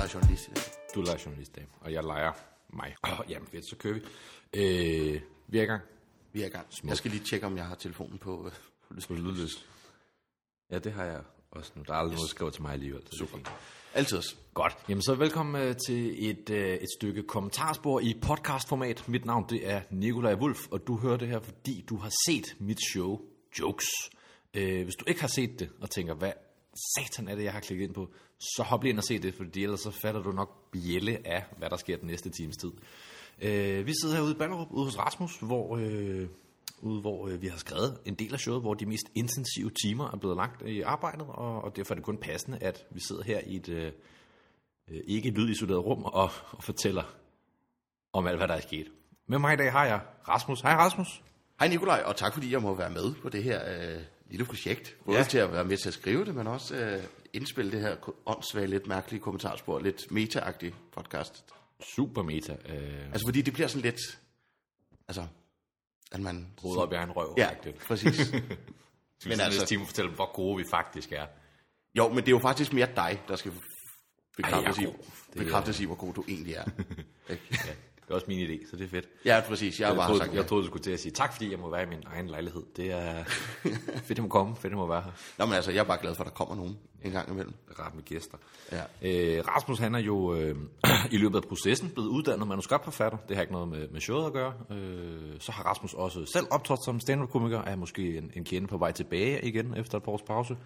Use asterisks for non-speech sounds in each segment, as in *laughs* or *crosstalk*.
leger journalist i dag. Du leger journalist, dag, og jeg leger mig. Oh, jamen fedt, så kører vi. Øh, vi er i gang. Vi er i gang. Jeg skal lige tjekke, om jeg har telefonen på. øh, på lyd. På lydløs. Ja, det har jeg også nu. Der er aldrig noget, der skriver til mig alligevel. Så Super. Altid også. Godt. Jamen så velkommen øh, til et, øh, et stykke kommentarspor i podcastformat. Mit navn det er Nikolaj Wulf, og du hører det her, fordi du har set mit show Jokes. Øh, hvis du ikke har set det og tænker, hvad satan er det, jeg har klikket ind på, så hop ind og se det, fordi ellers så fatter du nok bjælle af, hvad der sker den næste times tid. Øh, vi sidder herude i Ballerup, ude hos Rasmus, hvor, øh, ude, hvor øh, vi har skrevet en del af showet, hvor de mest intensive timer er blevet lagt i arbejdet, og, og derfor er det kun passende, at vi sidder her i et øh, øh, ikke lydisoleret rum og, og fortæller om alt, hvad der er sket. Med mig i dag har jeg Rasmus. Hej Rasmus. Hej Nikolaj, og tak fordi jeg må være med på det her øh, lille projekt. Både ja. til at være med til at skrive det, men også øh, indspille det her åndssvage, lidt mærkelige kommentarspor, lidt meta-agtig podcast. Super meta. Øh, Altså fordi det bliver sådan lidt, altså, at man... Hovedet op i egen røv. Ja, agtigt. præcis. *laughs* Men altså- altså, time fortælle, hvor gode vi faktisk er. Jo, men det er jo faktisk mere dig, der skal bekræftes, Ej, i. Det er- bekræftes i, hvor god du egentlig er. *laughs* Ja, det er også min idé, så det er fedt. ja, præcis. Jeg Jeg bare troede, sagt, jeg troede, du skulle til at sige tak, fordi jeg må være i min egen lejlighed. Det er *laughs* fedt, at må komme. Fedt, at må være her. Nå, men altså, jeg er bare glad for, at der kommer nogen en gang imellem. Rart med gæster. Ja. Øh, Rasmus, han er jo øh, *clears throat* i løbet af processen blevet uddannet manuskriptforfatter. Det har ikke noget med, med showet at gøre. Øh, så har Rasmus også selv optrådt som stand-up-komiker, er måske en, en kende på vej tilbage igen efter et par års pause.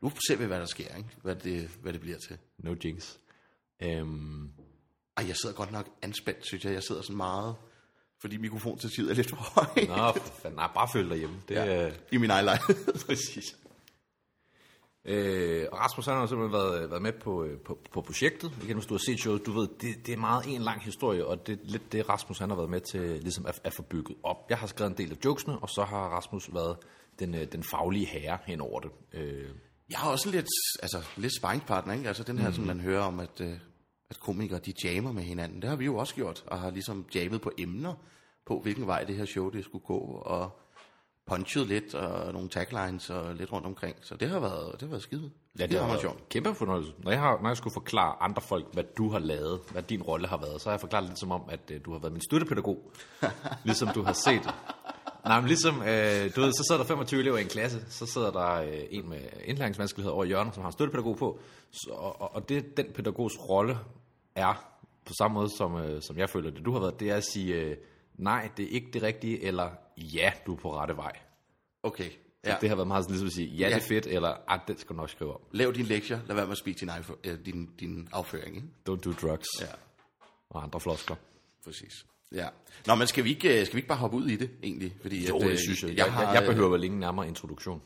Nu ser vi, hvad der sker, ikke? Hvad, det, hvad det bliver til. No jinx. Øhm, Ej, jeg sidder godt nok anspændt, synes jeg. Jeg sidder sådan meget, fordi mikrofonstativet er lidt for højt. nå, fanden, nej, bare følg dig hjemme. Det, ja. Øh, I min egen lejlighed. *laughs* Præcis. Øh, og Rasmus han har simpelthen været, været med på, øh, på, på projektet. Igen, hvis du har set showet, du ved, det, det er meget en lang historie, og det er lidt det, Rasmus han har været med til ligesom at, at få bygget op. Jeg har skrevet en del af jokesene, og så har Rasmus været den, øh, den faglige herre hen over det. Øh, Jeg har også lidt, altså, lidt sparringspartner, ikke? Altså den her, mm. som man hører om, at, øh, at komikere, de jammer med hinanden. Det har vi jo også gjort, og har ligesom jammet på emner, på hvilken vej det her show, det skulle gå, og punchet lidt, og nogle taglines, og lidt rundt omkring. Så det har været, det har været skide. ja, det har været sjovt. kæmpe fornøjelse. Når jeg, har, når jeg skulle forklare andre folk, hvad du har lavet, hvad din rolle har været, så har jeg forklaret lidt som om, at øh, du har været min støttepædagog. *laughs* ligesom du har set Nej, men ligesom, øh, du ved, så sidder der 25 elever i en klasse, så sidder der øh, en med indlæringsvanskeligheder over i hjørnet, som har en støttepædagog på, så, og, og det den pædagogs rolle er, på samme måde som, øh, som jeg føler det, du har været, det er at sige, øh, nej, det er ikke det rigtige, eller ja, du er på rette vej. Okay, Ja. ja. Det har været meget sådan ligesom at sige, ja, det er fedt, eller ah, det skal du nok skrive om. Lav din lektier, lad være med at speak din, afføring, øh, din, din afføring, ikke? Don't do drugs Ja, og andre floskler. præcis. Ja. Nå, men skal vi ikke, øh, skal vi ikke bare hoppe ud i det, egentlig? Fordi Jo, at, øh, det synes jeg. Jeg, Jeg, har, jeg, jeg øh, behøver vel ingen nærmere introduktion.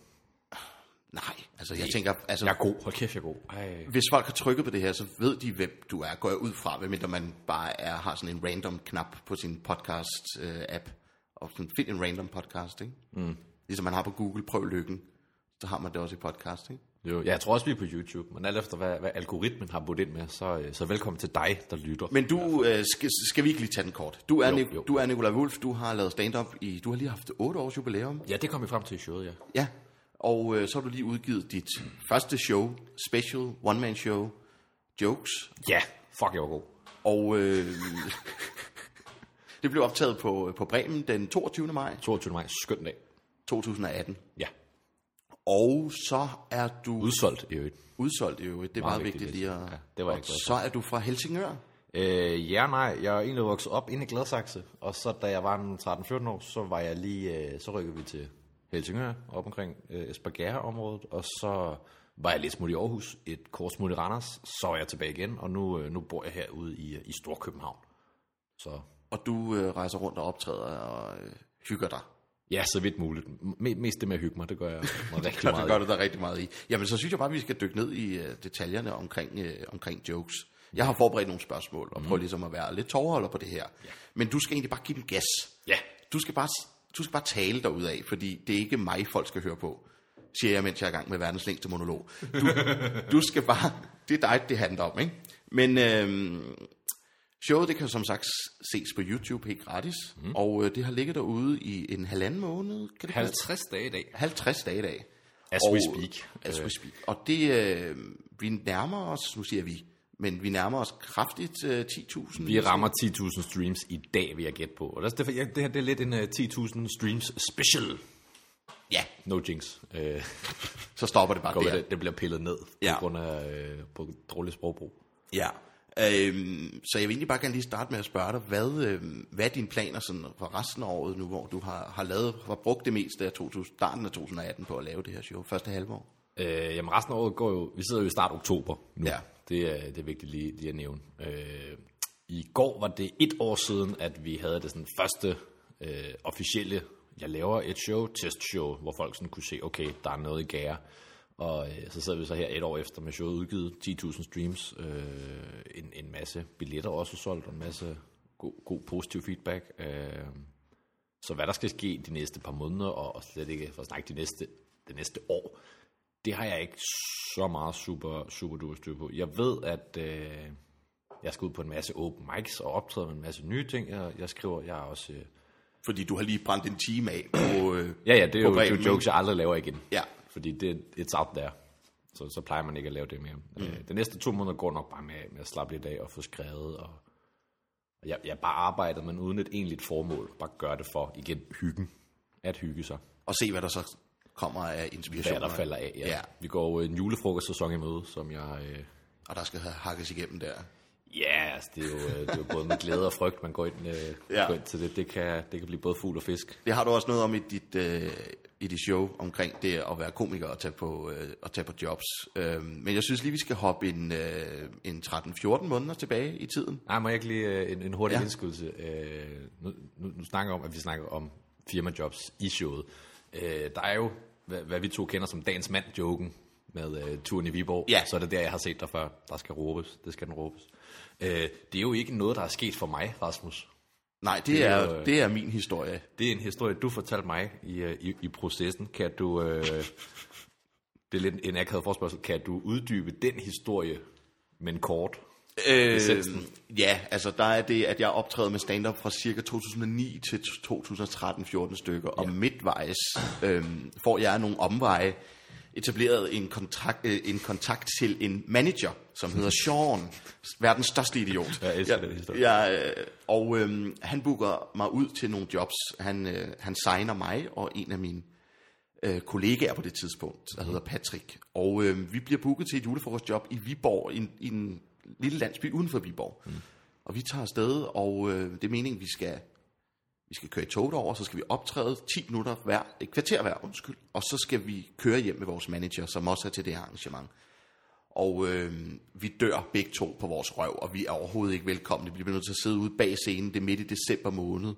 Nej, altså jeg tænker, altså, Jeg er god. Hold kæft, jeg er god. Ej. hvis folk har trykket på det her, så ved de, hvem du er, går jeg ud fra, medmindre man bare er, har sådan en random knap på sin podcast-app, og sådan, find en random podcast, ikke? Mm. Ligesom man har på Google, prøv lykken, så har man det også i podcast, ikke? Jo, ja, jeg tror også, vi er på YouTube, men alt efter, hvad, hvad algoritmen har budt ind med, så, øh, så velkommen til dig, der lytter. Men du, øh, skal, skal vi ikke lige tage den kort? Du er, Jo, jo, jo. du er Nikolaj Wulf, du har lavet stand-up i, du har lige haft 8 års jubilæum. Ja, det kom vi frem til i showet, ja. Ja, og øh, så har du lige udgivet dit første show, special one-man show, Jokes, Ja, fuck, jeg var god. og øh, *laughs* det blev optaget på, på Bremen den 22. maj 22. maj, skøn dag. 2018. Ja, Og så er du udsolgt i øvrigt. udsolgt i øvrigt, det er meget, Meget vigtigt vigtigt, lige at... ja. Det var jeg og glad for. så er du fra Helsingør. Øh, ja, nej, jeg er egentlig vokset op inde i Gladsaxe, og så da jeg var en 13-14 år, så var jeg lige, øh, så rykkede vi til Helsingør, op omkring øh, Esbjerg-området, og så var jeg lidt smut i Aarhus, et kort smut i Randers, så er jeg tilbage igen, og nu, øh, nu bor jeg herude i, i Storkøbenhavn. Så Og du øh, rejser rundt og optræder og øh, hygger dig. ja, så vidt muligt. M- mest det med at hygge mig, det gør jeg mig *laughs* rigtig Gør, meget. det gør du der rigtig meget i. Jamen, så synes jeg bare, at vi skal dykke ned i øh, detaljerne omkring, øh, omkring jokes. Jeg har forberedt nogle spørgsmål, og prøver ligesom at være lidt tovholder på det her. Men du skal egentlig bare give dem gas. Ja, Du skal bare, du skal bare tale dig ud af, fordi det er ikke mig, folk skal høre på, siger jeg, mens jeg er i gang med verdens længste monolog. Du, *laughs* du skal bare, det er dig, det handler om, ikke? Men øhm, showet, det kan som sagt ses på YouTube helt gratis, mm. og øh, det har ligget derude i en halvanden måned, kan det passe? 50 dage i dag. 50 dage i dag. As og, we speak. As we speak. Og det, øh, vi nærmer os, nu siger vi, men vi nærmer os kraftigt øh, 10.000. Vi rammer 10.000 streams i dag, vil jeg gætte på. Og det, er, det, her det er lidt en uh, 10.000 streams special. Ja, No jinx. Uh, så stopper det bare går der. det, det bliver pillet ned Ja. på grund af uh, på dårlig sprogbrug. Ja. Øhm, så jeg vil egentlig bare gerne lige starte med at spørge dig, hvad, øhm, hvad er dine planer sådan for resten af året nu, hvor du har, har, lavet, har brugt det meste af 2000, starten af 2018 på at lave det her show, første halvår? Uh, jamen resten af året går jo, vi sidder jo i start oktober nu. Ja. Det, er, det er vigtigt lige, lige at nævne. Uh, I går var det et år siden, at vi havde det sådan første uh, officielle, jeg laver et show, testshow, hvor folk sådan kunne se, okay, der er noget i gære. Og øh, så sidder vi så her et år efter med showet udgivet, 10.000 streams, øh, en, en masse billetter også solgt, og en masse god, god positiv feedback. Øh, så hvad der skal ske de næste par måneder, og, og slet ikke for at snakke de næste, det næste år, det har jeg ikke så meget super, super duper styr på. Jeg ved, at øh, jeg skal ud på en masse open mics og optræde med en masse nye ting. Jeg, jeg skriver, jeg er også... Øh, Fordi du har lige brændt en time af på... Øh, ja, ja, det er, jo, det er jokes, jeg aldrig laver igen. Ja. Fordi det, it's out there. Så, så plejer man ikke at lave det mere. Mm. Øh, de næste to måneder går nok bare med, med at slappe lidt af og få skrevet. Og, og jeg, jeg bare arbejder, men uden et egentligt formål. Bare gør det for, igen, hyggen. At hygge sig. Og se, hvad der så kommer af inspiration. Hvad der falder af. Ja. Ja. Vi går en julefrokostsæson i møde, som jeg... Øh, Og der skal hakkes igennem der. Ja, altså, det, er jo, øh, det er jo både med glæde og frygt, man går ind, øh, Ja. går ind til det. Det kan, det kan blive både fugl og fisk. Det har du også noget om i dit, øh, i dit show omkring det at være komiker og tage på, øh, og tage på jobs. Øh, men jeg synes lige, vi skal hoppe en, øh, en 13-14 måneder tilbage i tiden. Nej, må jeg ikke lige øh, en, en hurtig Ja. ja. indskydelse? Øh, nu, nu, nu snakker jeg om, at vi snakker om firmajobs i showet. Øh, der er jo, hvad, hvad vi to kender som dagens mand-joken med øh, turen i Viborg. Ja. Så er det der, jeg har set dig før. Der skal råbes. Det skal den råbes. Øh, det er jo ikke noget, der er sket for mig, Rasmus. Nej, det, Det er er, øh, det er min historie. Det er en historie, du fortalte mig i, øh, i, i processen. Kan du... Øh, det er lidt en akavet forspørgsel. Kan du uddybe den historie, men kort? Øh, ja, altså der er det, at jeg optræder med stand-up fra cirka 2009 til 2013-14 stykker, og midtvejs øh, får jeg nogle omveje etableret en kontakt, øh, en kontakt til en manager, som hedder Sean, verdens største idiot. Jeg elsker den historie. Jeg, øh, og øh, han booker mig ud til nogle jobs. Han, øh, han signer mig og en af mine øh, kollegaer på det tidspunkt, der hedder Patrick. Og øh, vi bliver booket til et julefrokostjob i Viborg, i i en lille landsby uden for Viborg. Mm. Og vi tager afsted, og øh, det er meningen, vi skal, vi skal køre i toget over, så skal vi optræde 10 minutter hver, et kvarter hver, undskyld. Og så skal vi køre hjem med vores manager, som også er til det her arrangement. Og øh, vi dør begge to på vores røv, og vi er overhovedet ikke velkomne. Vi bliver nødt til at sidde ude bag scenen. Det er midt i december måned.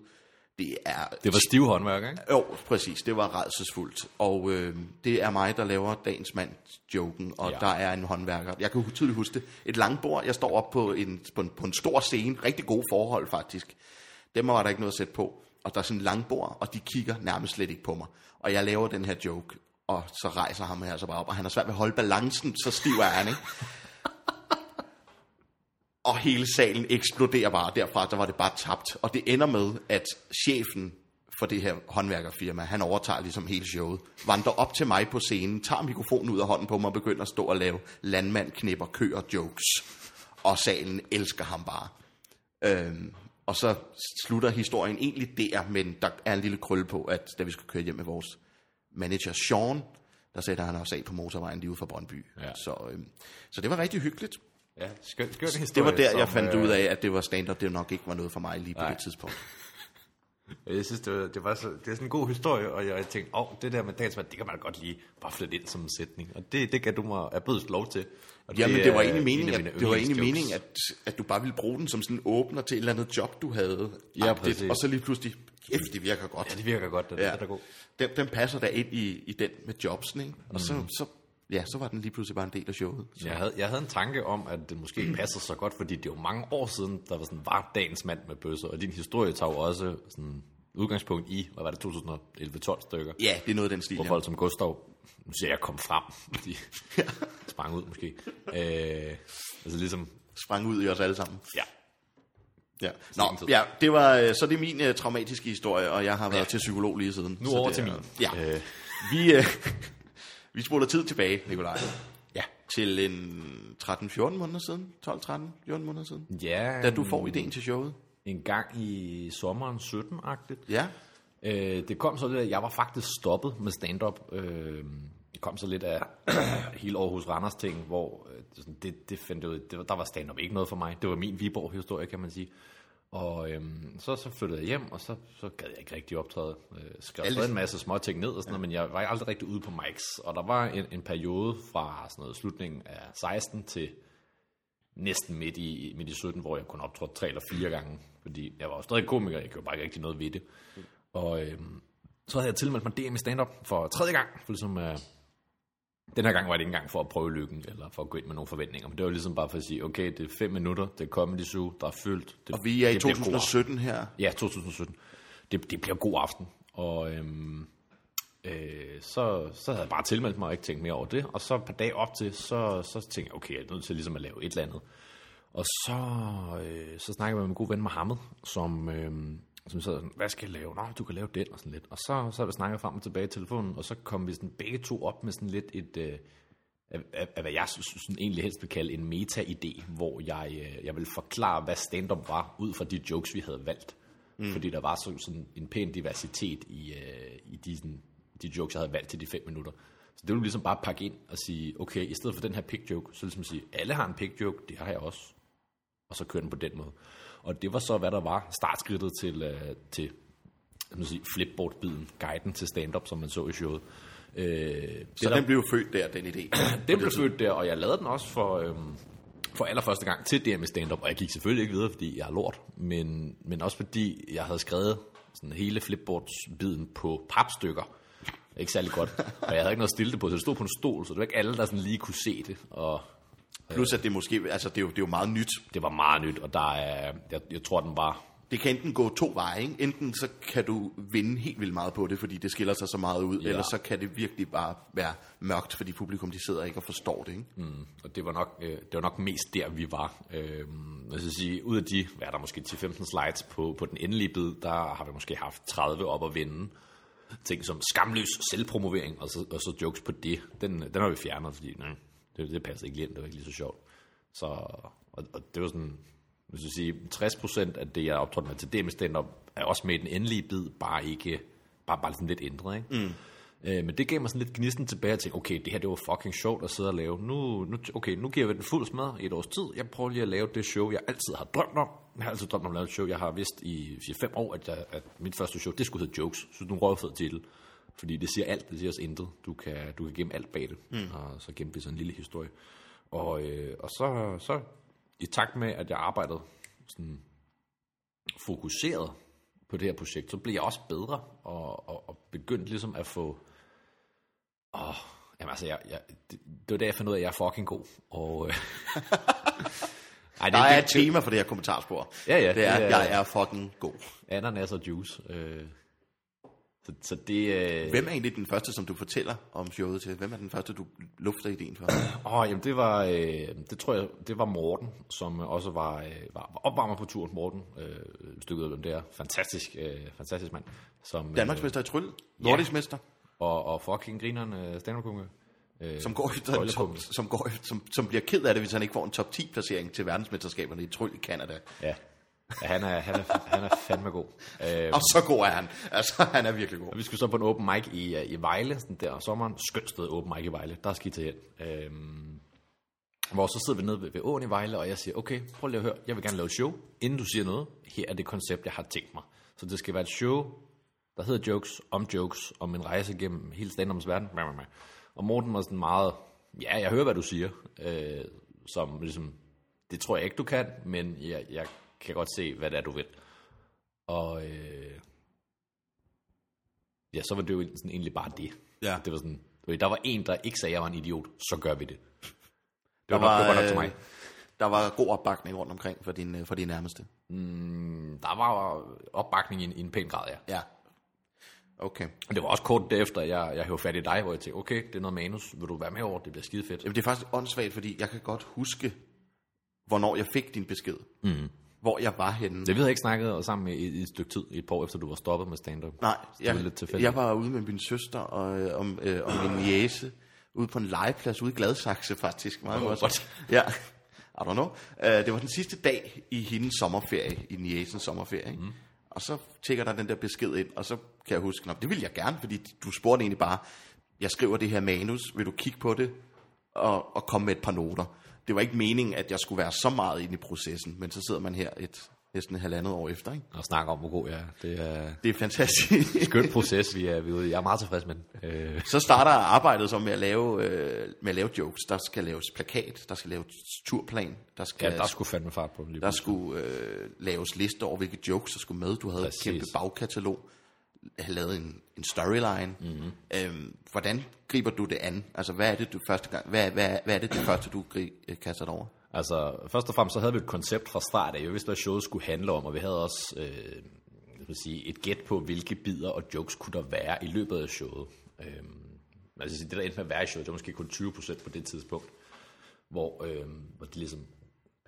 Det er Det var stive håndværk, ikke? jo, præcis. Det var redselsfuldt. Og øh, det er mig, der laver dagens mand joken, og. Ja. der er en håndværker. Jeg kan tydeligt huske det. Et langbord. Jeg står op på en, på, en, på en stor scene. Rigtig gode forhold, faktisk. Dem var der ikke noget at sætte på. Og der er sådan en langbord, og de kigger nærmest slet ikke på mig. Og jeg laver den her joke, og så rejser ham her så bare op, og han har svært ved at holde balancen, så stiv er han, ikke? Og hele salen eksploderer bare. Derfra der var det bare tabt. Og det ender med, at chefen for det her håndværkerfirma, han overtager ligesom hele showet, vandrer op til mig på scenen, tager mikrofonen ud af hånden på mig og begynder at stå og lave landmand, knipper, køer, jokes. Og salen elsker ham bare. Øhm, og så slutter historien egentlig der, men der er en lille krølle på, at da vi skulle køre hjem med vores manager Sean, der sætter han os af på motorvejen lige ude fra Brøndby. Ja. Så, øhm, så det var rigtig hyggeligt. Ja, skøn, skøn Det historie. var der, jeg som, fandt øh, ud af, at det var stand-up, det nok ikke var noget for mig lige på Nej. det tidspunkt. *laughs* Jeg synes, det, var, det, var så, det er sådan en god historie, og jeg tænkte, åh, oh, det der med dagens mand, det kan man godt lige bare flytte ind som en sætning. Og det, det gav du mig af bødest lov til. Og Jamen, det var egentlig en meningen, at, det var egentlig meningen at, at du bare ville bruge den som sådan en åbner til et eller andet job, du havde. Ja, præcis. Og så lige pludselig, kæft, det virker godt. Ja, det virker godt, det Ja. ja. er god. Den, den passer da ind i, i den med jobsen, ikke? Og så, så, ja, så var den lige pludselig bare en del af showet. Så. Jeg havde, jeg havde en tanke om, at det måske ikke passer så godt, fordi det er jo mange år siden, der var, sådan, var dagens mand med bøsser, og din historie tager jo også sådan udgangspunkt i, hvad var det, 2011-12 stykker, Ja, det er noget af den stil. hvor Ja. folk som Gustav, nu siger jeg, kom frem, de *laughs* sprang ud måske. Øh, altså ligesom, Sprang ud i os alle sammen. ja, Ja. Nå, ja, det var, øh, så det er min uh, traumatiske historie, og jeg har været ja. til psykolog lige siden. nu over det til min. Ja, Øh, vi, uh, vi spoler tid tilbage, Nikolaj. ja. til en 13-14 måneder siden, 12-13-14 måneder siden, Ja, da du får ideen til showet. en gang i sommeren 17-agtigt. Ja, Øh, det kom så lidt, at jeg var faktisk stoppet med stand-up. Øh, det kom så lidt af *clears throat* hele Aarhus Randers ting, hvor øh, det, det, fandt jeg ud, det, der var stand-up ikke noget for mig. Det var min Viborg-historie, kan man sige. Og øhm, så, så flyttede jeg hjem, og så, så gad jeg ikke rigtig optræde. Øh, skrev Alle- en masse små ting ned og sådan noget, men jeg var aldrig rigtig ude på mics. Og der var en, en periode fra sådan noget slutningen af 16 til næsten midt i, midt i 17, hvor jeg kun optrådte tre eller fire gange. Fordi jeg var jo stadig komiker, jeg gjorde bare ikke rigtig noget ved det. Og øhm, så havde jeg tilmeldt mig DM i stand-up for tredje gang. For ligesom, øh, den her gang var det ikke engang for at prøve lykken, eller for at gå ind med nogle forventninger. Men det var ligesom bare for at sige, okay, det er fem minutter, det er Comedy Zoo, der er fyldt. Det, og vi er i det bliver god 2017 her. Ja, 2017. Det, det bliver god aften. Og øhm, øh, så, så havde jeg bare tilmeldt mig og ikke tænkt mere over det. Og så et par dage op til, så, så tænkte jeg, okay, jeg er nødt til ligesom at lave et eller andet. Og så, øh, så snakkede jeg med min gode ven Mohammed, som, øh, som sad sådan, hvad skal jeg lave? Nå, du kan lave den og sådan lidt. Og så, så vi snakket frem og tilbage i telefonen, og så kom vi sådan begge to op med sådan lidt et, øh, af, af, af hvad jeg synes, sådan egentlig helst vil kalde en meta-idé, hvor jeg, øh, jeg vil forklare, hvad stand-up var, ud fra de jokes, vi havde valgt. Mm. Fordi der var så, sådan en pæn diversitet i, øh, i de, sådan, de jokes, jeg havde valgt til de fem minutter. Så det ville ligesom bare pakke ind og sige, okay, i stedet for den her pick joke, så ligesom sige, alle har en pick joke, det har jeg også. Og så køre den på den måde. Og det var så, hvad der var startskridtet til, øh, til sige, flipboard-biden, guiden til stand-up, som man så i showet. Øh, det Så der- den blev født der, den idé. *clears throat* den blev født der, og jeg lavede den også for, øhm, for allerførste gang til DM stand-up, og jeg gik selvfølgelig ikke videre, fordi jeg er lort, men, men også fordi jeg havde skrevet sådan hele flipboards-biden på papstykker. Ikke særlig godt, og jeg havde ikke noget at stille det på, så det stod på en stol, så det var ikke alle, der sådan lige kunne se det, og Plus at det måske, altså det er, jo, det er jo meget nyt. det var meget nyt, og der er, jeg, jeg tror, den var Det kan enten gå to veje, ikke? Enten så kan du vinde helt vildt meget på det, fordi det skiller sig så meget ud, ja. eller så kan det virkelig bare være mørkt, fordi publikum de sidder ikke og forstår det, ikke? Mm, og det var nok, øh, det var nok mest der, vi var. Øh, skal sige, ud af de, hvad er der måske 10-15 slides på, på den endelige bid, der har vi måske haft 30 op at vinde. Ting som skamløs selvpromovering, og så, og så jokes på det. Den, den har vi fjernet, fordi nej, det, det passer ikke lige ind, det var ikke lige så sjovt. Så, og, og det var sådan, hvis jeg sige, 60% af det, jeg optrådte med til det med stand-up, er også med i den endelige bid, bare ikke, bare, bare sådan lidt ændret, ikke? Mm. Øh, men det gav mig sådan lidt gnisten tilbage og tænkte, okay, det her det var fucking sjovt at sidde og lave. Nu, nu, okay, nu giver vi den fuld smad i et års tid. Jeg prøver lige at lave det show, jeg altid har drømt om. Jeg har altid drømt om at lave et show. Jeg har vidst i 4-5 år, at, jeg, at mit første show, det skulle hedde Jokes. Så det er en røvfed titel. Fordi det siger alt, det siger os intet. Du kan, du kan gemme alt bag det. Mm. Og så gemme det sådan en lille historie. Og, øh, og så, så i takt med, at jeg arbejdede sådan fokuseret på det her projekt, så blev jeg også bedre og, og, og begyndte ligesom at få... Åh, jamen altså, jeg, jeg, det, det var da, jeg fandt ud af, at jeg er fucking god. Og, øh, *laughs* ej, Der er et tema for det her kommentarspor. Ja, ja, Det er, det er- jeg er fucking god. ananas og juice. Øh, så, så det... Øh, Hvem er egentlig den første, som du fortæller om showet til? Hvem er den første, du lufter ideen for? Åh, jamen det var, øh, det tror jeg, det var Morten, som også var, øh, var, var opvarmer på turen. Morten, øh, stykket hvem det er. Fantastisk, øh, fantastisk mand. Som, Danmarksmester i tryl, nordisk mester, og, og fucking grineren øh, stand øh, som, går efter, som, som, går, som, som bliver ked af det, hvis han ikke får en top 10 placering til verdensmesterskaberne i tryl i Canada. Ja. Ja han, er, han, er, han er fandme god. Øh, Og så god er han. Altså, han er virkelig god. Og vi skulle så på en open mic i, øh, i Vejle, sådan der om sommeren. Skønt sted, open mic i Vejle. Der er skidt til hen. Øhm, hvor så sidder vi nede ved, ved åen i Vejle, og jeg siger, okay, prøv lige at høre, jeg vil gerne lave et show. Inden du siger noget, her er det koncept, jeg har tænkt mig. Så det skal være et show, der hedder Jokes, om jokes, om en rejse gennem hele stand verden. Og Morten var sådan meget, ja, jeg hører, hvad du siger. Øh, som ligesom, det tror jeg ikke, du kan, men jeg, jeg kan godt se, hvad det er, du vil. Og øh, ja, så var det jo sådan egentlig bare det. Ja. Det var sådan, ved, der var en, der ikke sagde, at jeg var en idiot, så gør vi det. Det Der var, nok, det var nok til øh, mig. Der var god opbakning rundt omkring for din, øh, for din nærmeste. Der var opbakning i en, i en pæn grad, ja. Ja. Okay. Og det var også kort derefter, jeg, jeg hævde fat i dig, hvor jeg tænkte, okay, det er noget manus, vil du være med over, det bliver skide fedt. Jamen, det er faktisk åndssvagt, fordi jeg kan godt huske, hvornår jeg fik din besked. Mm. Hvor jeg var henne. Det vi havde ikke snakket sammen med i, i et stykke tid, et par år efter du var stoppet med stand-up. Nej, jeg, lidt tilfældigt. jeg var ude med min søster og, øh, om, øh, om min jæse ude på en legeplads ude i Gladsaxe faktisk. Meget Oh, what? *laughs* Ja, I don't know. Uh, det var den sidste dag i hendes sommerferie, i Niesens sommerferie. Ikke? Mm. Og så tækker der den der besked ind, og så kan jeg huske, "Nå, det vil jeg gerne, fordi du spurgte egentlig bare, jeg skriver det her manus, vil du kigge på det og, og komme med et par noter. Det var ikke meningen, at jeg skulle være så meget inde i processen, men så sidder man her et næsten et halvandet år efter. Ikke? Og snakke om, hvor god jeg er. Det er Det er fantastisk. *laughs* skøn proces, vi er, vi er. Jeg er meget tilfreds med den. Øh, Så starter arbejdet så med at lave, øh, med at lave jokes. Der skal laves plakat, der skal laves turplan, der skal, ja, der skulle fandme fart på. Lige der skulle øh, laves lister over, hvilke jokes der skulle med. Du havde Præcis. et kæmpe bagkatalog, havde lavet en, en storyline. Mm-hmm. Øhm, hvordan griber du det an? Altså, hvad er det, du første gang, hvad, hvad, hvad er det, det første, du gri, øh, kaster dig over? Altså, først og fremmest så havde vi et koncept fra start af. Jeg vidste, hvad showet skulle handle om, og vi havde også øh, jeg vil sige, et gæt på, hvilke bidder og jokes kunne der være i løbet af showet. Øh, altså, det der endte med at være i showet, det var måske kun 20% på det tidspunkt, hvor, øh, hvor det ligesom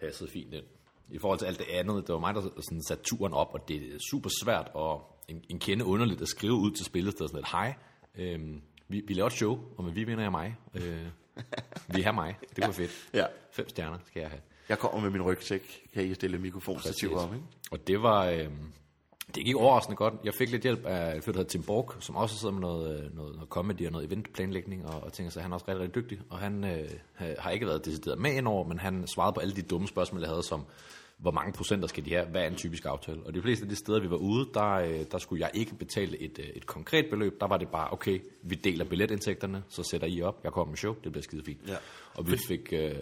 passede fint ind. I forhold til alt det andet, det var mig, der sådan satte turen op, og det er super svært og en, en kende underligt at skrive ud til spillestedet sådan lidt, hej, øh, vi, vi laver et show, og med vi vinder jeg mig. Øh, vi er mig, det var fedt. *laughs* Ja. Fem stjerner skal jeg have. Jeg kommer med min rygsæk. Kan I stille mikrofonstativ op, ikke? Og det var, øh, det gik overraskende godt. Jeg fik lidt hjælp af en fyr, der hedder Tim Borg, som også sidder med noget, øh, noget, noget comedy og noget eventplanlægning, og, og tænker sig, at han er også rigtig, rigtig dygtig. Og han øh, har ikke været decideret med indover, men han svarede på alle de dumme spørgsmål, jeg havde, som hvor mange procenter skal de have, hvad er en typisk aftale. Og de fleste af de steder, vi var ude, der, øh, der skulle jeg ikke betale et, øh, et konkret beløb. Der var det bare, okay, vi deler billetindtægterne, så sætter I op, jeg kommer med show, det bliver skide fint. Ja. Og vi fik, øh,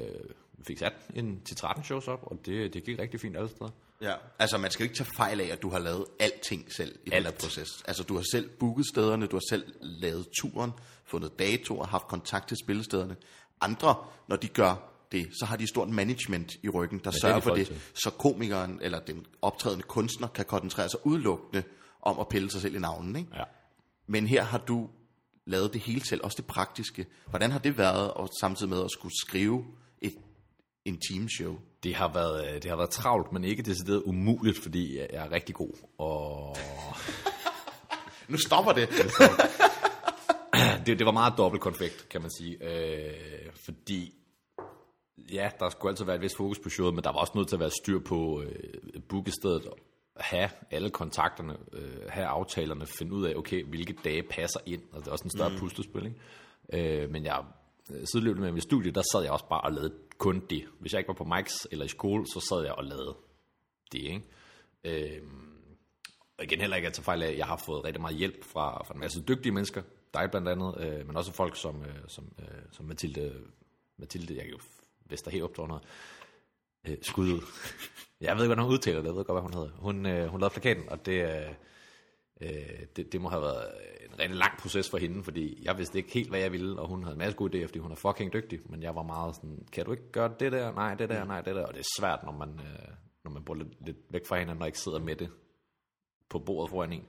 vi fik sat en til 13 shows op, og det, det gik rigtig fint alle steder. Ja. Altså, man skal jo ikke tage fejl af, at du har lavet alting selv i den Alt. her proces. Altså, du har selv booket stederne, du har selv lavet turen, fundet datoer, haft kontakt til spillestederne. Andre, når de gør det, så har de et stort management i ryggen, der er sørger de for det, til. så komikeren eller den optrædende kunstner kan koncentrere sig udelukkende om at pille sig selv i navnen. Ikke? Ja. Men her har du lavet det hele selv, også det praktiske. Hvordan har det været, og samtidig med at skulle skrive et, en teamshow? Det har, været, øh, det har været travlt, men ikke decideret umuligt, fordi jeg er rigtig god. Og *laughs* Nu stopper det. det, *clears throat* det var meget dobbelt konfekt, kan man sige. Øh, fordi, ja, der skulle altid være et vis fokus på showet, men der var også nødt til at være styr på øh, bookestedet, have alle kontakterne, øh, have aftalerne, finde ud af, okay, hvilke dage passer ind. Altså, det er også en større mm. puslespil, ikke? Øh, men jeg øh, sideløbende med mit studie, der sad jeg også bare og lavede kun det. Hvis jeg ikke var på Mike's eller i skole, så sad jeg og lavede det, ikke? Øh, og igen heller ikke at tage fejl af, jeg har fået rigtig meget hjælp fra, fra en masse dygtige mennesker, dig blandt andet, øh, men også folk som, øh, som, øh, som Mathilde, Mathilde, jeg kan jo Vester helt optårnet, øh, skud ud. *laughs* jeg ved ikke, hvordan hun udtaler det, jeg ved godt, hvad hun hedder. Hun, øh, hun lavede plakaten, og det, øh, øh, det, det må have været en rigtig lang proces for hende, fordi jeg vidste ikke helt, hvad jeg ville, og hun havde en masse gode idéer, fordi hun er fucking dygtig, men jeg var meget sådan, kan du ikke gøre det der? Nej, det der, nej, det der, og det er svært, når man, øh, når man bor lidt, lidt væk fra hinanden, og ikke sidder med det på bordet foran en.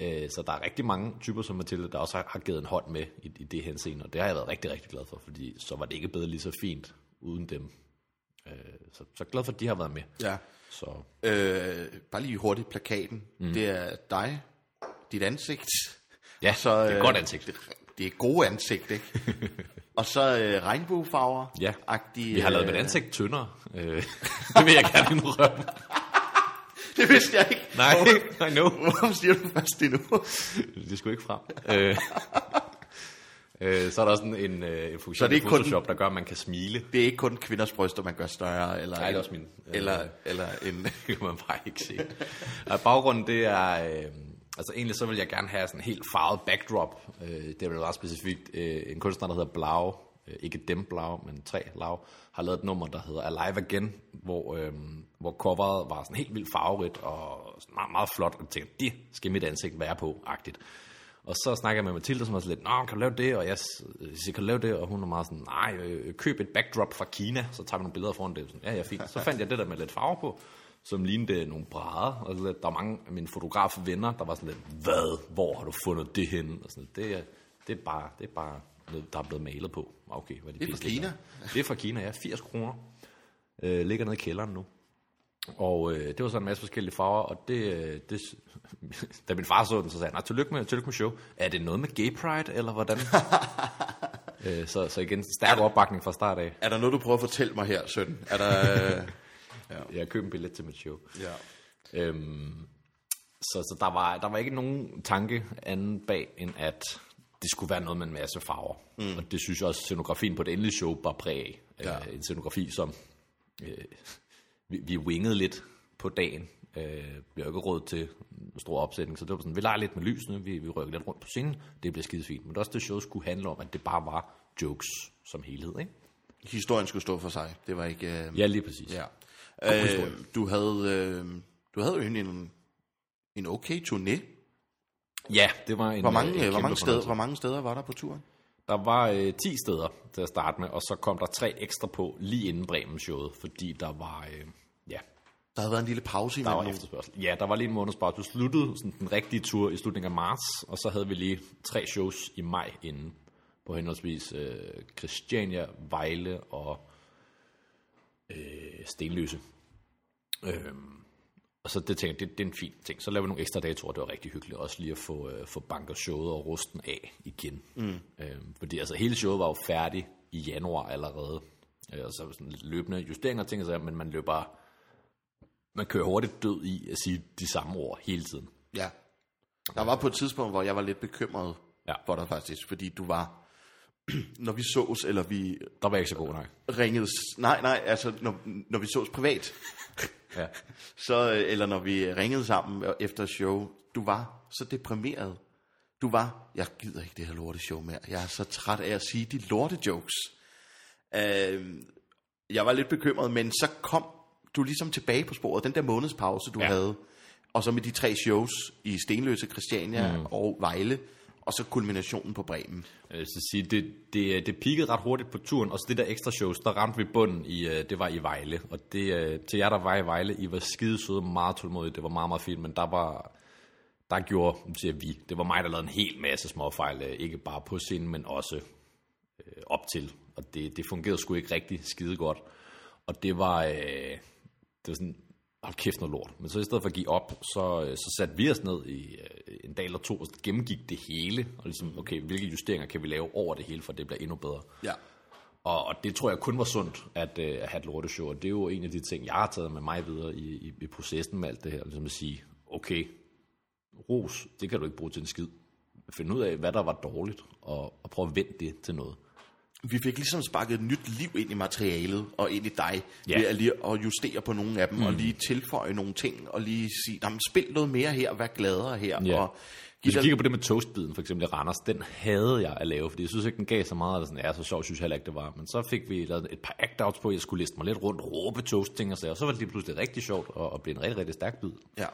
Øh, Så der er rigtig mange typer som Mathilde, der også har, har givet en hånd med i, i det henseende, og det har jeg været rigtig, rigtig glad for, fordi så var det ikke blevet lige så fint uden dem. Øh, Så, så glad for, at de har været med. Ja. Så Øh, bare lige hurtigt plakaten. Mm. Det er dig, dit ansigt. ja, Så, så, det er øh, godt ansigt. Det, det er gode ansigt, ikke? *laughs* og så øh, regnbuefarver. Ja. Agtige, Vi har lavet øh, mit ansigt tyndere. Øh, *laughs* det vil jeg gerne indrømme. *laughs* Det vidste jeg ikke. Nej, I know. Hvorfor siger du først det nu? Det skulle ikke frem. Øh, øh, så er der også en, øh, en funktion i ikke kun- Photoshop, der gør, at man kan smile. Det er ikke kun kvinders bryster, man gør større. Eller, Nej, det er også min. Eller, eller en... *laughs* kan man bare ikke se. *laughs* Og baggrunden, det er... Øh, altså egentlig så vil jeg gerne have sådan en helt farvet backdrop. Øh, det er vel ret specifikt øh, en kunstner, der hedder Blau. Øh, ikke dem Blau, men tre Lau. Har lavet et nummer, der hedder Alive Again, hvor, øh, hvor coveret var sådan helt vildt farverigt og sådan meget, meget flot. Og jeg tænkte, det skal mit ansigt være på, agtigt. Og så snakker jeg med Mathilde, som var sådan lidt, Nå, kan du lave det? Og jeg s- siger, kan du lave det? Og hun er meget sådan, nej, øh, køb et backdrop fra Kina, så tager vi nogle billeder foran det. Sådan, ja, ja, fint. Så fandt jeg det der med lidt farver på, som lignede nogle brædder. Og så lidt, der var mange af mine fotografvenner, der var sådan lidt, hvad? Hvor har du fundet det henne? Og sådan, det, er, det, er bare, det er bare noget, der er blevet malet på. Okay, hvad de Det er fra. Kina? Det er fra Kina, ja. 80 kroner. Øh, ligger nede i kælderen nu. Og øh, det var så en masse forskellige farver, og det, øh, det, *laughs* da min far så den, så sagde han, nej, tillykke med, tillykke med show. Er det noget med gay pride, eller hvordan? *laughs* Øh, så, så igen, stærk opbakning fra start af. Er der noget, du prøver at fortælle mig her, søn? Er der... Øh, *laughs* Jeg købte en billet til mit show. ja. Øhm, så så der, var, der var ikke nogen tanke anden bag, end at det skulle være noget med en masse farver. Mm. Og det synes jeg også, scenografien på det endelige show var præg af. Ja. Øh, en scenografi, som øh, vi, vi wingede lidt på dagen. Øh, jo ikke råd til stor opsætning, så det var sådan, vi leger lidt med lysene, vi, vi rykker lidt rundt på scenen, det bliver skide fint. Men det også det show skulle handle om, at det bare var jokes som helhed, ikke? Historien skulle stå for sig. Det var ikke... Øh, Ja, lige præcis. ja. Øh, du havde... Øh, du havde jo en, en okay turné. ja det var en Hvor mange, øh, en øh, hvor, mange steder, hvor mange steder var der på turen? Der var øh, 10 steder til at starte med, og så kom der tre ekstra på lige inden Bremen-showet, fordi der var, øh, ja, Der havde været en lille pause der var efterspørgsel. Ja, der var lige en måneds pause. Du sluttede sådan, den rigtige tur i slutningen af marts, og så havde vi lige tre shows i maj inden, på henholdsvis øh, Christiania, Vejle og øh, Stenløse. Øhm, og så det tænkte jeg, det, det er en fin ting. Så laver vi nogle ekstra datoer, det var rigtig hyggeligt. Også lige at få, øh, få banket showet og rusten af igen. Mm. Øhm, fordi altså hele showet var jo færdig i januar allerede. Øh, og så sådan løbende justeringer og ting, men man løber man kører hurtigt død i at sige de samme ord hele tiden. Ja. Der var på et tidspunkt, hvor jeg var lidt bekymret Ja. for dig faktisk, fordi du var... *clears throat* når vi sås, eller vi Der var ikke så god nok. ringede... Nej, nej, altså når, når vi sås privat, *laughs* Ja. så, øh, eller når vi ringede sammen efter show, du var så deprimeret. Du var, jeg gider ikke det her lorte show mere. Jeg er så træt af at sige de lorte jokes. Øh, jeg var lidt bekymret, men så kom du ligesom tilbage på sporet. Den der månedspause, du Ja. havde. Og så med de tre shows i Stenløse, Christiania mm. og Vejle. Og så kulminationen på Bremen. Jeg vil sige, det, det, det peakede ret hurtigt på turen, og så det der ekstra shows, der ramte vi bunden, i, øh, det var i Vejle. Og det, øh, til jer, der var i Vejle, I var skide søde, meget tålmodige, det var meget, meget fint, men der var, der gjorde, nu siger vi, det var mig, der lavede en hel masse små fejl, øh, ikke bare på scenen, men også øh, op til. Og det, det fungerede sgu ikke rigtig skide godt. Og det var, øh, det var sådan, hold kæft noget lort. Men så i stedet for at give op, så, øh, så satte vi os ned i øh, en dag eller to, og gennemgik det hele, og ligesom, okay, hvilke justeringer kan vi lave over det hele, for det bliver endnu bedre. Ja. Og, og det tror jeg kun var sundt, at, øh, at have et lorteshow, og det er jo en af de ting, jeg har taget med mig videre i, i, i processen med alt det her, ligesom at sige, okay, ros, det kan du ikke bruge til en skid. Find ud af, hvad der var dårligt, og, og prøv at vende det til noget. Vi fik ligesom sparket et nyt liv ind i materialet og ind i dig, Ja. ved at lige at justere på nogle af dem, mm. og lige tilføje nogle ting, og lige sige, "Nå, men spil noget mere her, vær gladere her. Ja. Og Hvis dig, kigger på det med toastbiden, for eksempel i Randers, den havde jeg at lave, fordi jeg synes ikke, den gav så meget, eller sådan, ja, så sjovt synes jeg heller ikke, det var. Men så fik vi lavet et par act-outs på, jeg skulle liste mig lidt rundt, råbe toast ting og så, og så var det lige pludselig rigtig sjovt, og, og blive en rigtig, rigtig stærk bid. ja.